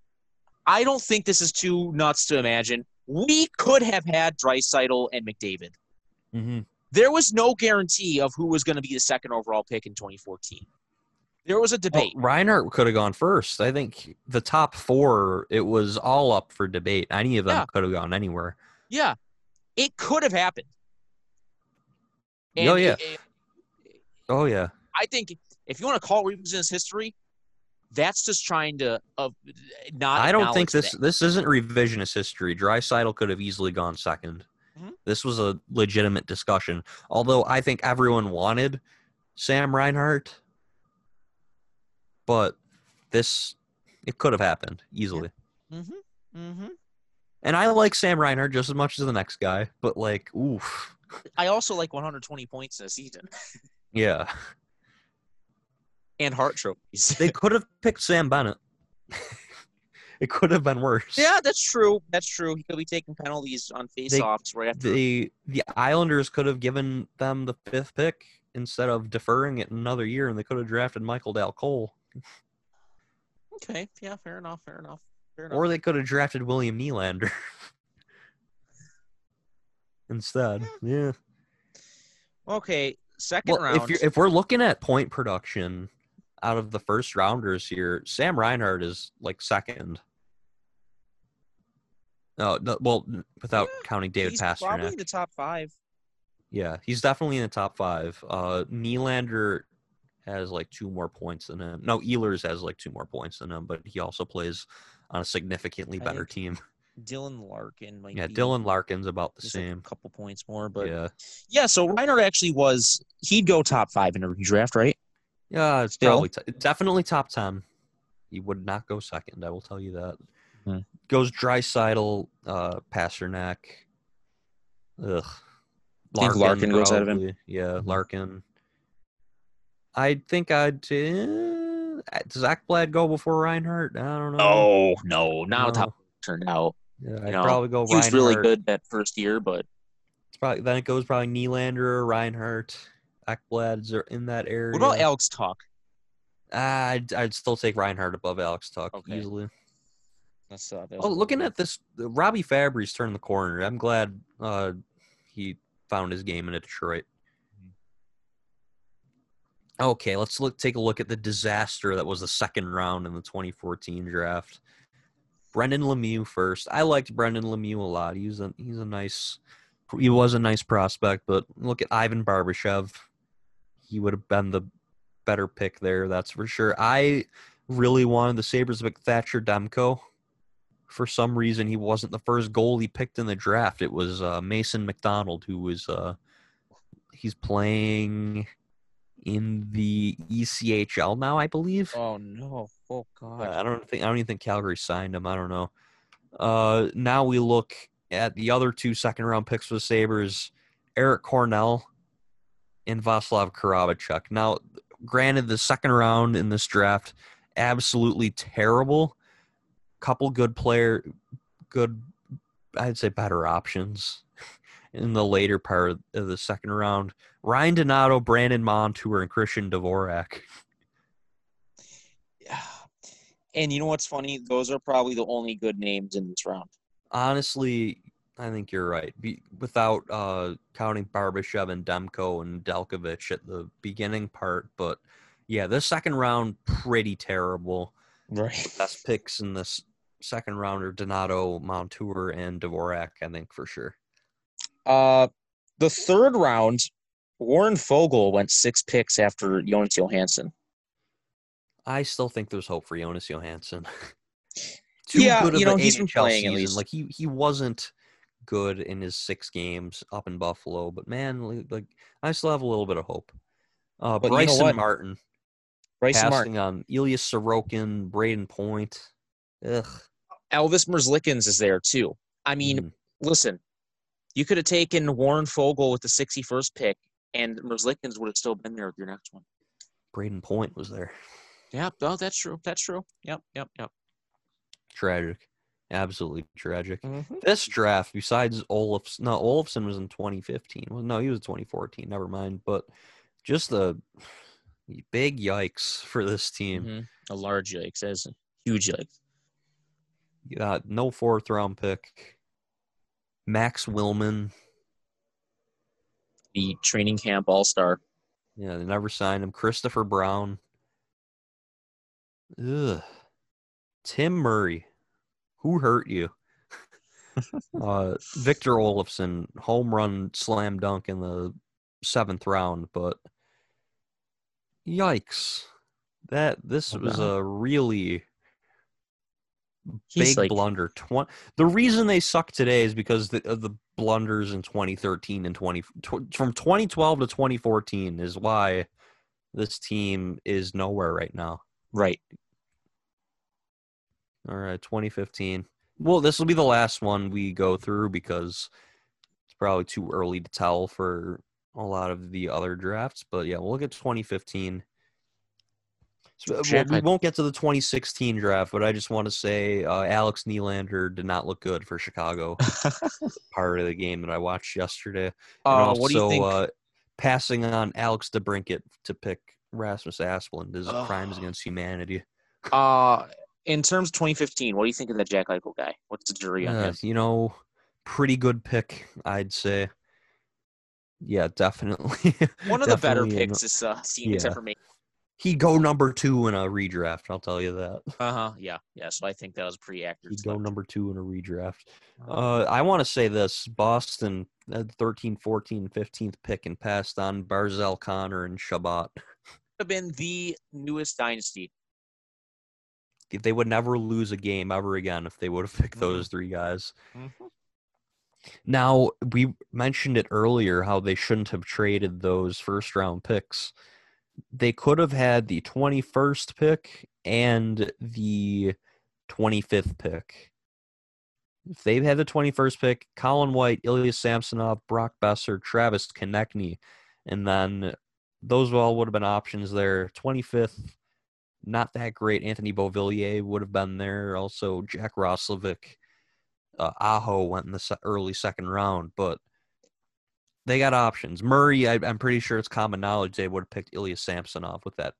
I don't think this is too nuts to imagine. We could have had Draisaitl and McDavid. hmm There was no guarantee of who was going to be the second overall pick in 2014. There was a debate. Reinhart could have gone first. I think the top four, it was all up for debate. Any of them Yeah. could have gone anywhere. Yeah, it could have happened. Oh, yeah. it- it- Oh yeah, I think if you want to call revisionist history, that's just trying to uh, not. I don't think this that. this isn't revisionist history. Draisaitl could have easily gone 2nd Mhm. This was a legitimate discussion. Although I think everyone wanted Sam Reinhart, but this it could have happened easily. Mm-hmm. Mm-hmm. And I like Sam Reinhart just as much as the next guy, but like, oof, I also like 120 points in a season yeah. and heart trophies. They could have picked Sam Bennett. it could have been worse. yeah, that's true. That's true. He could be taking penalties on face-offs right after. the the Islanders could have given them the fifth pick instead of deferring it another year, and they could have drafted Michael Dal Colle, okay. Yeah. Fair enough. Fair enough. Fair enough. or they could have drafted William Nylander instead. Hmm. Yeah. okay. Second Well, round. if you're if we're looking at point production out of the first rounders here, Sam Reinhart is like second. No, no well, without Yeah, counting David he's Pastrnak. probably in the top five. Yeah, he's definitely in the top five. Uh, Nylander has like two more points than him. No, Ehlers has like two more points than him, but he also plays on a significantly better team. Dylan Larkin might Yeah, be Dylan Larkin's about the just a same. couple points more, but Yeah, yeah. So Reinhart actually was he'd go top five in a redraft, right? Yeah, it's Still? probably t- definitely top ten. He would not go second. I will tell you that. Hmm. Goes Draisaitl, uh, Pastrnak. Ugh. Think Larkin goes ahead of him? Yeah, Mhm. Larkin. I think I'd. Uh, does Ekblad go before Reinhart? I don't know. Oh no, not No. it turned out. Yeah, know, probably go He was really good that first year, but It's probably then it goes probably Nylander, Reinhart, Ekblad's are in that area. what about Alex Tuch? Ah, I'd, I'd still take Reinhart above Alex Tuch Okay. easily. That's uh, that Oh, looking at this, Robby Fabbri's turned the corner. I'm glad uh, he found his game in Detroit. Okay, let's look. Take a look at the disaster that was the second round in the 2014 draft. Brendan Lemieux first. I liked Brendan Lemieux a lot. He's a he's a nice. He was a nice prospect, but look at Ivan Barbashev. He would have been the better pick there. That's for sure. I really wanted the Sabres pick Thatcher Demko for some reason he wasn't the first goalie picked in the draft. It was uh, Mason McDonald who was uh, he's playing in the ECHL now, I believe. Oh no! Oh god! I don't think I don't even think Calgary signed him. I don't know. Uh, now we look at the other two second round picks for the Sabres, Eric Cornell and Vaclav Karabacek. Now, granted, the second round in this draft absolutely terrible. Couple good player, good, I'd say better options in the later part of the second round. Ryan Donato, Brandon Montour, and Christian Dvorak. Yeah. And you know what's funny? Those are probably the only good names in this round. Honestly, I think you're right. Be, without uh, counting Barbashev and Demko and Delkovich at the beginning part, but yeah, this second round pretty terrible. Right. Best picks in this second round are Donato, Montour, and Dvorak. I think for sure. Uh, the third round, Warren Foegele went six picks after Jonas Johansson. I still think there's hope for Jonas Johansson. Too Yeah, good of you know, he's been NHL playing at least. Like he he wasn't good in his six games up in Buffalo, but man, like, I still have a little bit of hope. Uh, But you know Bryson? Martin Bryson passing Martin. on Ilya Sorokin, Brayden Point. Ugh. Elvis Merzlikins is there too. I mean, Mm. listen, you could have taken Warren Foegele with the 61st pick, and Merzlikins would have still been there with your next one. Brayden Point was there. Yeah, oh, that's true. That's true. Yep, yep, yep. Tragic. Absolutely tragic. Mhm. This draft, besides Olafs, no, Olofsson was in 2015. Well, no, he was 2014. Never mind. But just the big yikes for this team. Mhm. A large yikes. as a huge yikes. You got no fourth round pick. Max Willman. The training camp all star. Yeah, they never signed him. Christopher Brown. Ugh. Tim Murray. Who hurt you? uh, Victor Olofsson, home run slam dunk in the seventh round, but yikes. That this Oh, was no. a really He's big like, blunder. Twen- the reason they suck today is because the, of the blunders in 2013 and 20 tw- from 2012 to 2014 is why this team is nowhere right now. right. All right, 2015. Well, this will be the last one we go through because it's probably too early to tell for a lot of the other drafts. But yeah, we'll look at 2015. So, well, we won't get to the 2016 draft, but I just want to say uh, Alex Nylander did not look good for Chicago. part of the game that I watched yesterday. And Uh, also, what do you think? Uh, passing on Alex DeBrincat to pick Rasmus Asplund is crimes against humanity. Uh, in terms of 2015, what do you think of that Jack Eichel guy? What's the jury on Uh, him? you know, pretty good pick, I'd say. Yeah, definitely. One of the better picks is uh, seen yeah. except for me. He'd go number two in a redraft. I'll tell you that. Uh huh. Yeah. Yeah. So I think that was pretty accurate. He'd go number two in a redraft. Uh, Uh, I want to say this Boston had 13, 14, 15th pick and passed on Barzal Connor and Chabot. have been the newest dynasty. They would never lose a game ever again if they would have picked Mhm. those three guys. Mm-hmm. Now, we mentioned it earlier how they shouldn't have traded those first round picks. They could have had the 21st pick and the 25th pick. If they had the 21st pick, Colin White, Ilya Samsonov, Brock Boeser, Travis Konecny, and then those all would have been options there. 25th, not that great. Anthony Beauvillier would have been there. Also, Jack Roslovic uh, Aho went in the se- early second round, but they got options. Murray, I, I'm pretty sure it's common knowledge they would have picked Ilya Samsonov with that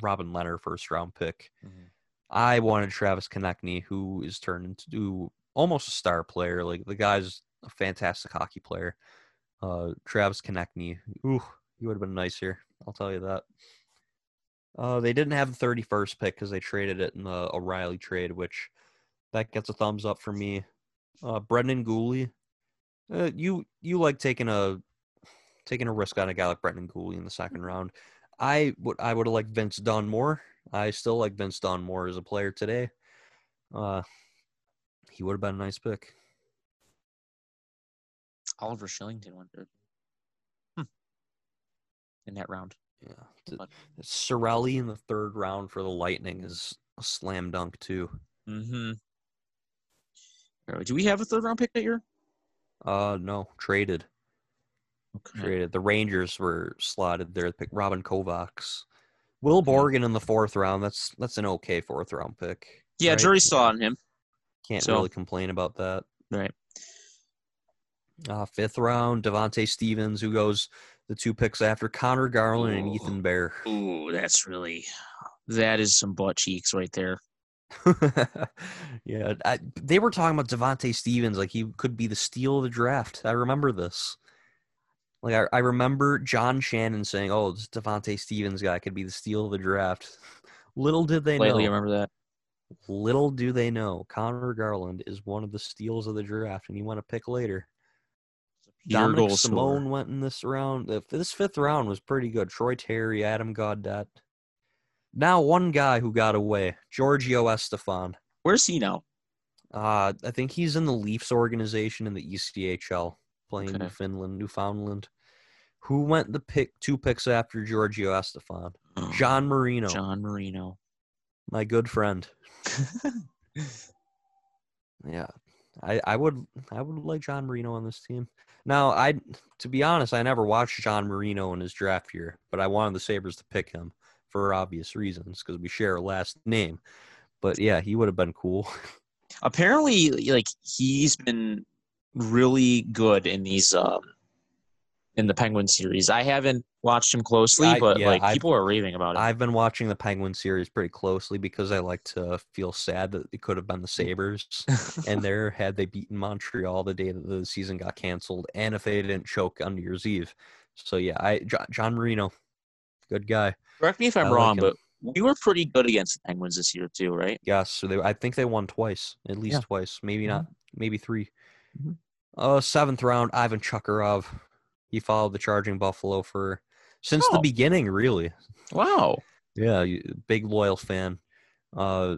Robin Lehner first round pick. Mhm. I wanted Travis Konecny, who is turned into almost a star player. Like the guy's a fantastic hockey player. Uh, Travis Konecny, ooh, he would have been nice here. I'll tell you that. Uh, they didn't have the 31st pick because they traded it in the O'Reilly trade, which that gets a thumbs up for me. Uh, Brendan Guhle, uh, you you like taking a taking a risk on a guy like Brendan Guhle in the second round. I would I would have liked Vince Dunn more. I still like Vince Dunn more as a player today. Uh, he would have been a nice pick. Oliver Kylington went there. Hmm. In that round. Yeah, Cirelli in the third round for the Lightning is a slam dunk too. Mm-hmm. Do we have a third round pick that year? Uh, no, traded. Okay. traded. The Rangers were slotted there to pick Robin Kovacs. Will Borgen in the fourth round. That's that's an okay fourth round pick. Yeah, right? jury saw on him. Can't so- really complain about that. Right. Uh, fifth round, Devante Stephens, who goes the two picks after Conor Garland and Ethan Bear. Ooh, that's really that is some butt cheeks right there. yeah, I, they were talking about Devante Stephens like he could be the steal of the draft. I remember this. Like I, I remember John Shannon saying, "Oh, this Devante Stephens guy could be the steal of the draft." Little did they know. Lately, know. remember that? Little do they know, Conor Garland is one of the steals of the draft, and you want to pick later. Dominic. Simone went in this round. This fifth round was pretty good. Troy Terry, Adam Gaudette. Now one guy who got away, Giorgio Estephan. Where's he now? Uh, I think he's in the Leafs organization in the ECHL, playing Okay. Newfoundland, Newfoundland. Who went the pick two picks after Giorgio Estephan? John Marino, John Marino. my good friend. Yeah, I, I would I would like John Marino on this team. Now, I to be honest, I never watched John Marino in his draft year, but I wanted the Sabres to pick him for obvious reasons because we share a last name. But yeah, he would have been cool. Apparently, like he's been really good in these um in the Penguin series. I haven't watched him closely, I- but yeah, like I've- people are raving about it. I've been watching the Penguin series pretty closely because I like to feel sad that it could have been the Sabres and there had they beaten Montreal the day that the season got canceled, and if they didn't choke on New Year's Eve. So yeah, I Jo- John Marino, good guy. Correct me if I'm like wrong, him. but we were pretty good against the Penguins this year too, right? Yes, so they, I think they won twice, at least Yeah. twice, maybe Mhm. not, maybe 3 Mhm. Uh, seventh round, Ivan Chukarov. He followed the Charging Buffalo for since the Oh. beginning, really. Wow. Yeah, big loyal fan. Uh,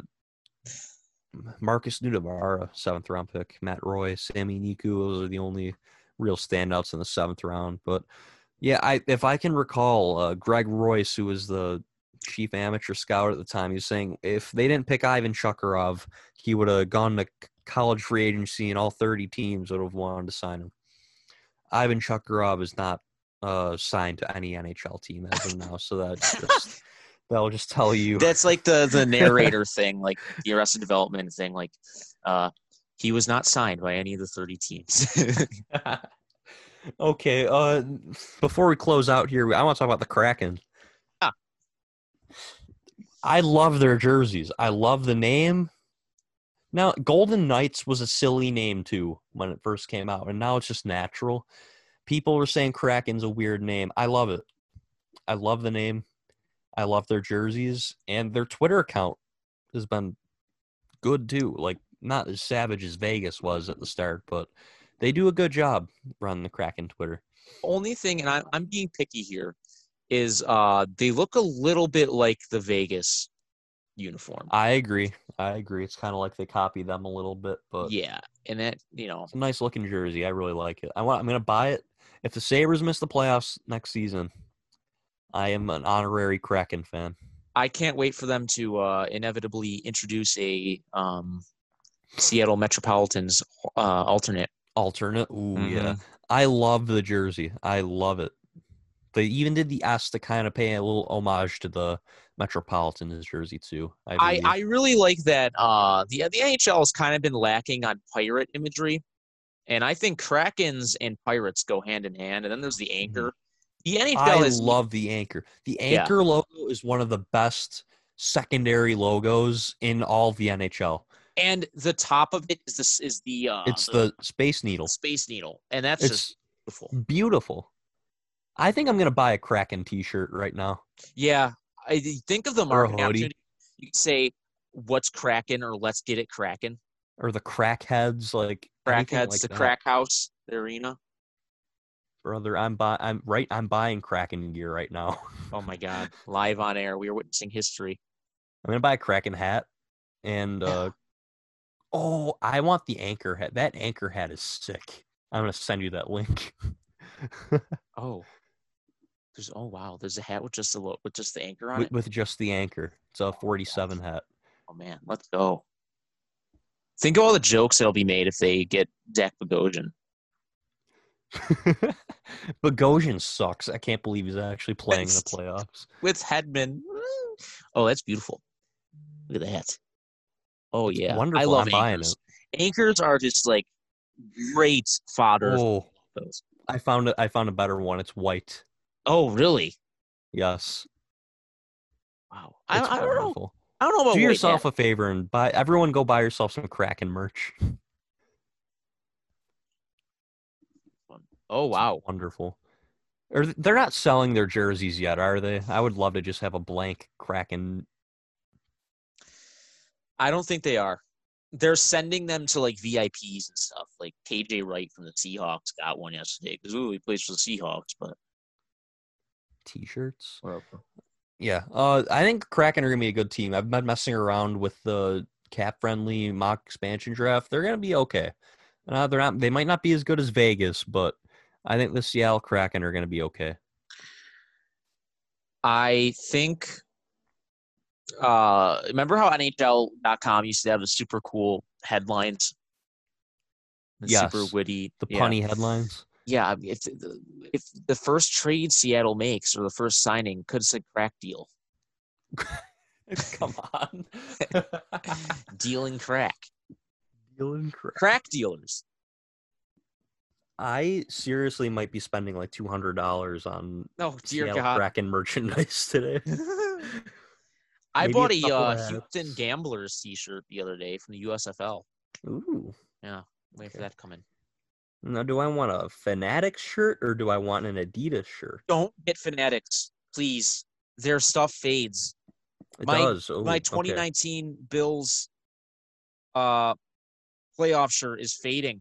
Markus Nutivaara, seventh round pick. Matt Roy, Sammy Niku, those are the only real standouts in the seventh round. But yeah, I if I can recall, uh, Greg Royce, who was the chief amateur scout at the time, he was saying if they didn't pick Ivan Chukarov, he would have gone to college free agency, and all 30 teams would have wanted to sign him. Ivan Chukarov is not uh, signed to any NHL team as of now, so just that'll just tell you. That's like the the narrator thing, like the Arrested Development thing. Like, uh, he was not signed by any of the 30 teams. okay, uh, before we close out here, I want to talk about the Kraken. Yeah. I love their jerseys. I love the name. Now, Golden Knights was a silly name too when it first came out, and now it's just natural. People were saying Kraken's a weird name. I love it. I love the name. I love their jerseys, and their Twitter account has been good too. Like, not as savage as Vegas was at the start, but they do a good job running the Kraken Twitter. Only thing, and I, I'm being picky here, is uh, they look a little bit like the Vegas uniform. I agree. I agree. It's kind of like they copy them a little bit, but yeah, and that you know, it's a nice looking jersey. I really like it. I want. I'm gonna buy it. If the Sabres miss the playoffs next season, I am an honorary Kraken fan. I can't wait for them to uh, inevitably introduce a um, Seattle Metropolitans uh, alternate. Alternate. Ooh, Mm-hmm. yeah. I love the jersey. I love it. They even did the S to kind of pay a little homage to the Metropolitan Metropolitans jersey too. I, I. I really like that. Uh, the the NHL has kind of been lacking on pirate imagery, and I think Krakens and pirates go hand in hand. And then there's the anchor. The NHL Mm-hmm. I has love the anchor. The Yeah. anchor logo is one of the best secondary logos in all the NHL. and the top of it is this is the uh, it's the Space Needle. space needle, and that's It's just beautiful. beautiful. I think I'm gonna buy a Kraken T-shirt right now. Yeah, I think of the marketing opportunity. You could say, "What's cracking?" or "Let's get it cracking." Or the Crackheads, like Crackheads, like the that. crack house, the arena. brother. I'm buy. I'm right. I'm buying Kraken gear right now. Oh my God! Live on air, we are witnessing history. I'm gonna buy a Kraken hat, and uh, oh, I want the anchor hat. That anchor hat is sick. I'm gonna send you that link. Oh, there's oh wow, there's a hat with just the lo- with just the anchor on with, it. with just the anchor. It's a 47 hat. Oh man, let's go. Think of all the jokes that'll be made if they get Zach Bogosian. Bogosian sucks. I can't believe he's actually playing in the playoffs. with Hedman. Oh, that's beautiful. Look at that. Oh yeah, I wonderful. love I'm anchors. Anchors are just like great fodder. Oh. I found it. I found a better one. It's white. Oh really? Yes, Wow. I, I don't know. I don't know about Do yourself hat. a favor and buy. Everyone, go buy yourself some Kraken merch. Oh It's wow. wonderful. Or they're not selling their jerseys yet, are they? I would love to just have a blank Kraken. I don't think they are. they're sending them to like VIPs and stuff. Like KJ Wright from the Seahawks got one yesterday because ooh, he plays for the Seahawks, but T-shirts. whatever. Yeah, uh, I think Kraken are gonna be a good team. I've been messing around with the cap-friendly mock expansion draft. They're gonna be okay. Uh, they're not. They might not be as good as Vegas, but I think the Seattle Kraken are gonna be okay. I think. Uh, remember how NHL.com used to have the super cool headlines? The super witty, The yeah. punny headlines. Yeah, I mean, if the, if the first trade Seattle makes or the first signing could said crack deal, Come on. dealing crack, Dealing Cra- crack dealers. I seriously might be spending like two hundred dollars on Oh dear Seattle God! Kraken merchandise today. I Maybe bought a a uh, Houston. Gamblers T-shirt the other day from the USFL. Ooh. Yeah, wait for that to come in. Now, do I want a Fanatics shirt or do I want an Adidas shirt? Don't get fanatics, please. Their stuff fades. It My- does. Oh, My okay. 2019 Bills uh playoff shirt is fading.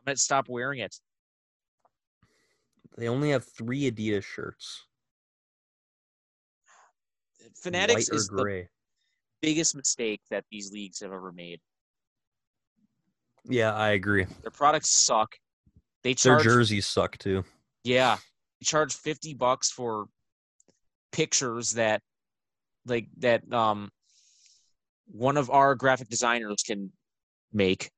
I'm gonna stop wearing it. They only have three Adidas shirts. Fanatics white is the biggest mistake that these leagues have ever made. Yeah, I agree. Their products suck. They charge, Their jerseys suck too. yeah, they charge 50 bucks for pictures that like that um one of our graphic designers can make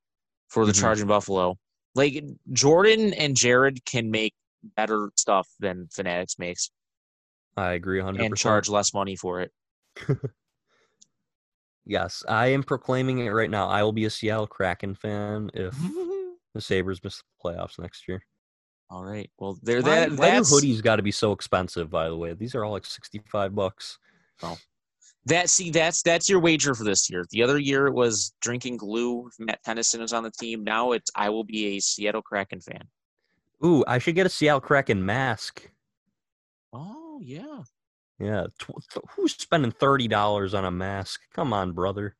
for the Mhm. Charging Buffalo. Like Jordan and Jared can make better stuff than Fanatics makes I agree 100%. and charge less money for it. Yes, I am proclaiming it right now. I will be a Seattle Kraken fan if the Sabres miss the playoffs next year. All right. Well, there Why, that why do that's hoodies got to be so expensive? By the way, these are all like sixty-five bucks. Oh, that see that's that's your wager for this year. The other year it was drinking glue. Matt Tennyson was on the team. Now it's I will be a Seattle Kraken fan. Ooh, I should get a Seattle Kraken mask. Oh yeah. Yeah, who's spending thirty dollars on a mask? Come on, brother.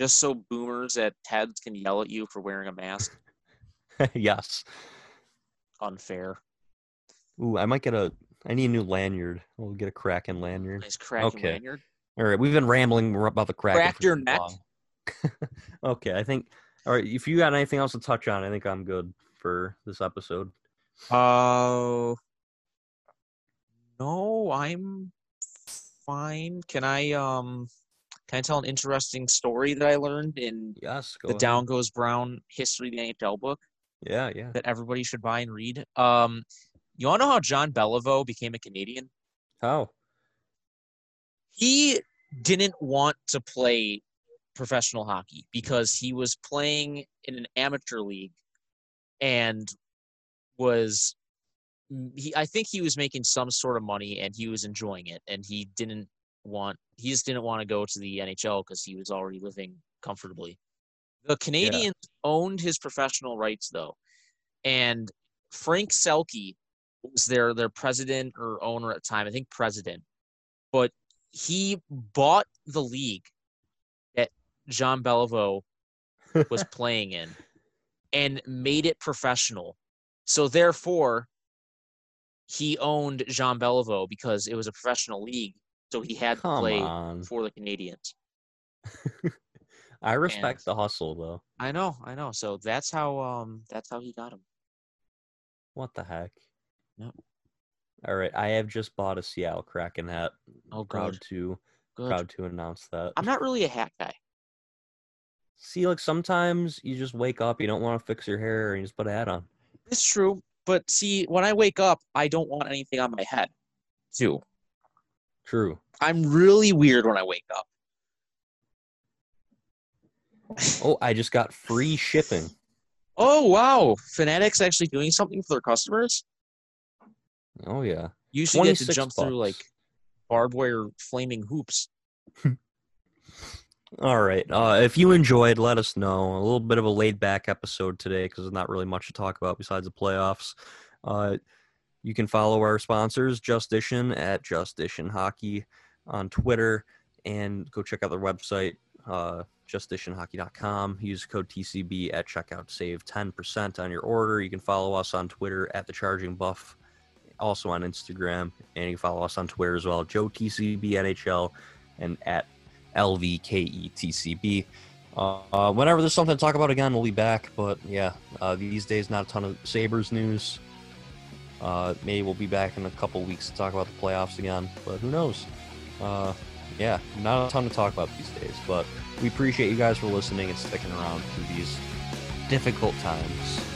Just so boomers at TEDs can yell at you for wearing a mask. yes. Unfair. Ooh, I might get a. I need a new lanyard. We'll get a Kraken lanyard. Nice Kraken Okay. lanyard. All right, we've been rambling about the Kraken. Crack your neck. okay, I think. All right, if you got anything else to touch on, I think I'm good for this episode. Oh. no, I'm fine. Can I um can I tell an interesting story that I learned in Yes, the ahead. Down Goes Brown History of the NHL book Yeah, yeah. that everybody should buy and read? Um you wanna know how Jean Beliveau became a Canadian? How? He didn't want to play professional hockey because he was playing in an amateur league and was Mm, he I think he was making some sort of money and he was enjoying it and he didn't want he just didn't want to go to the NHL because he was already living comfortably. The Canadians owned his professional rights though. And Frank Selke was their their president or owner at the time, I think president. But he bought the league that Jean Beliveau was playing in and made it professional. So therefore, he owned Jean Beliveau because it was a professional league. So he had to play on. for the Canadians. I respect the hustle though. I know, I know. So that's how um that's how he got him. What the heck? Yep. All right, I have just bought a Seattle Kraken hat. Oh Proud good. to Good. proud to announce that. I'm not really a hat guy. See, like sometimes you just wake up, you don't want to fix your hair, and you just put a hat on. It's true. But see, when I wake up, I don't want anything on my head. Too. True. I'm really weird when I wake up. Oh, I just got free shipping. Oh wow. Fanatics actually doing something for their customers? Oh yeah. You should get to 26 jump through like barbed wire flaming hoops. All right. Uh, if you enjoyed, let us know. A little bit of a laid back episode today because there's not really much to talk about besides the playoffs. Uh, you can follow our sponsors, Justition at Justition Hockey on Twitter, and go check out their website. Uh, justditionhockey.com. Use code TCB at checkout. to Save 10% on your order. You can follow us on Twitter at the Charging Buff, also on Instagram, and you can follow us on Twitter as well. Joe TCB NHL and at LVKETCB. Uh, whenever there's something to talk about again, we'll be back. But yeah, uh, these days not a ton of Sabres news. Uh, maybe we'll be back in a couple weeks to talk about the playoffs again, but who knows? Uh, yeah, not a ton to talk about these days, but we appreciate you guys for listening and sticking around through these difficult times.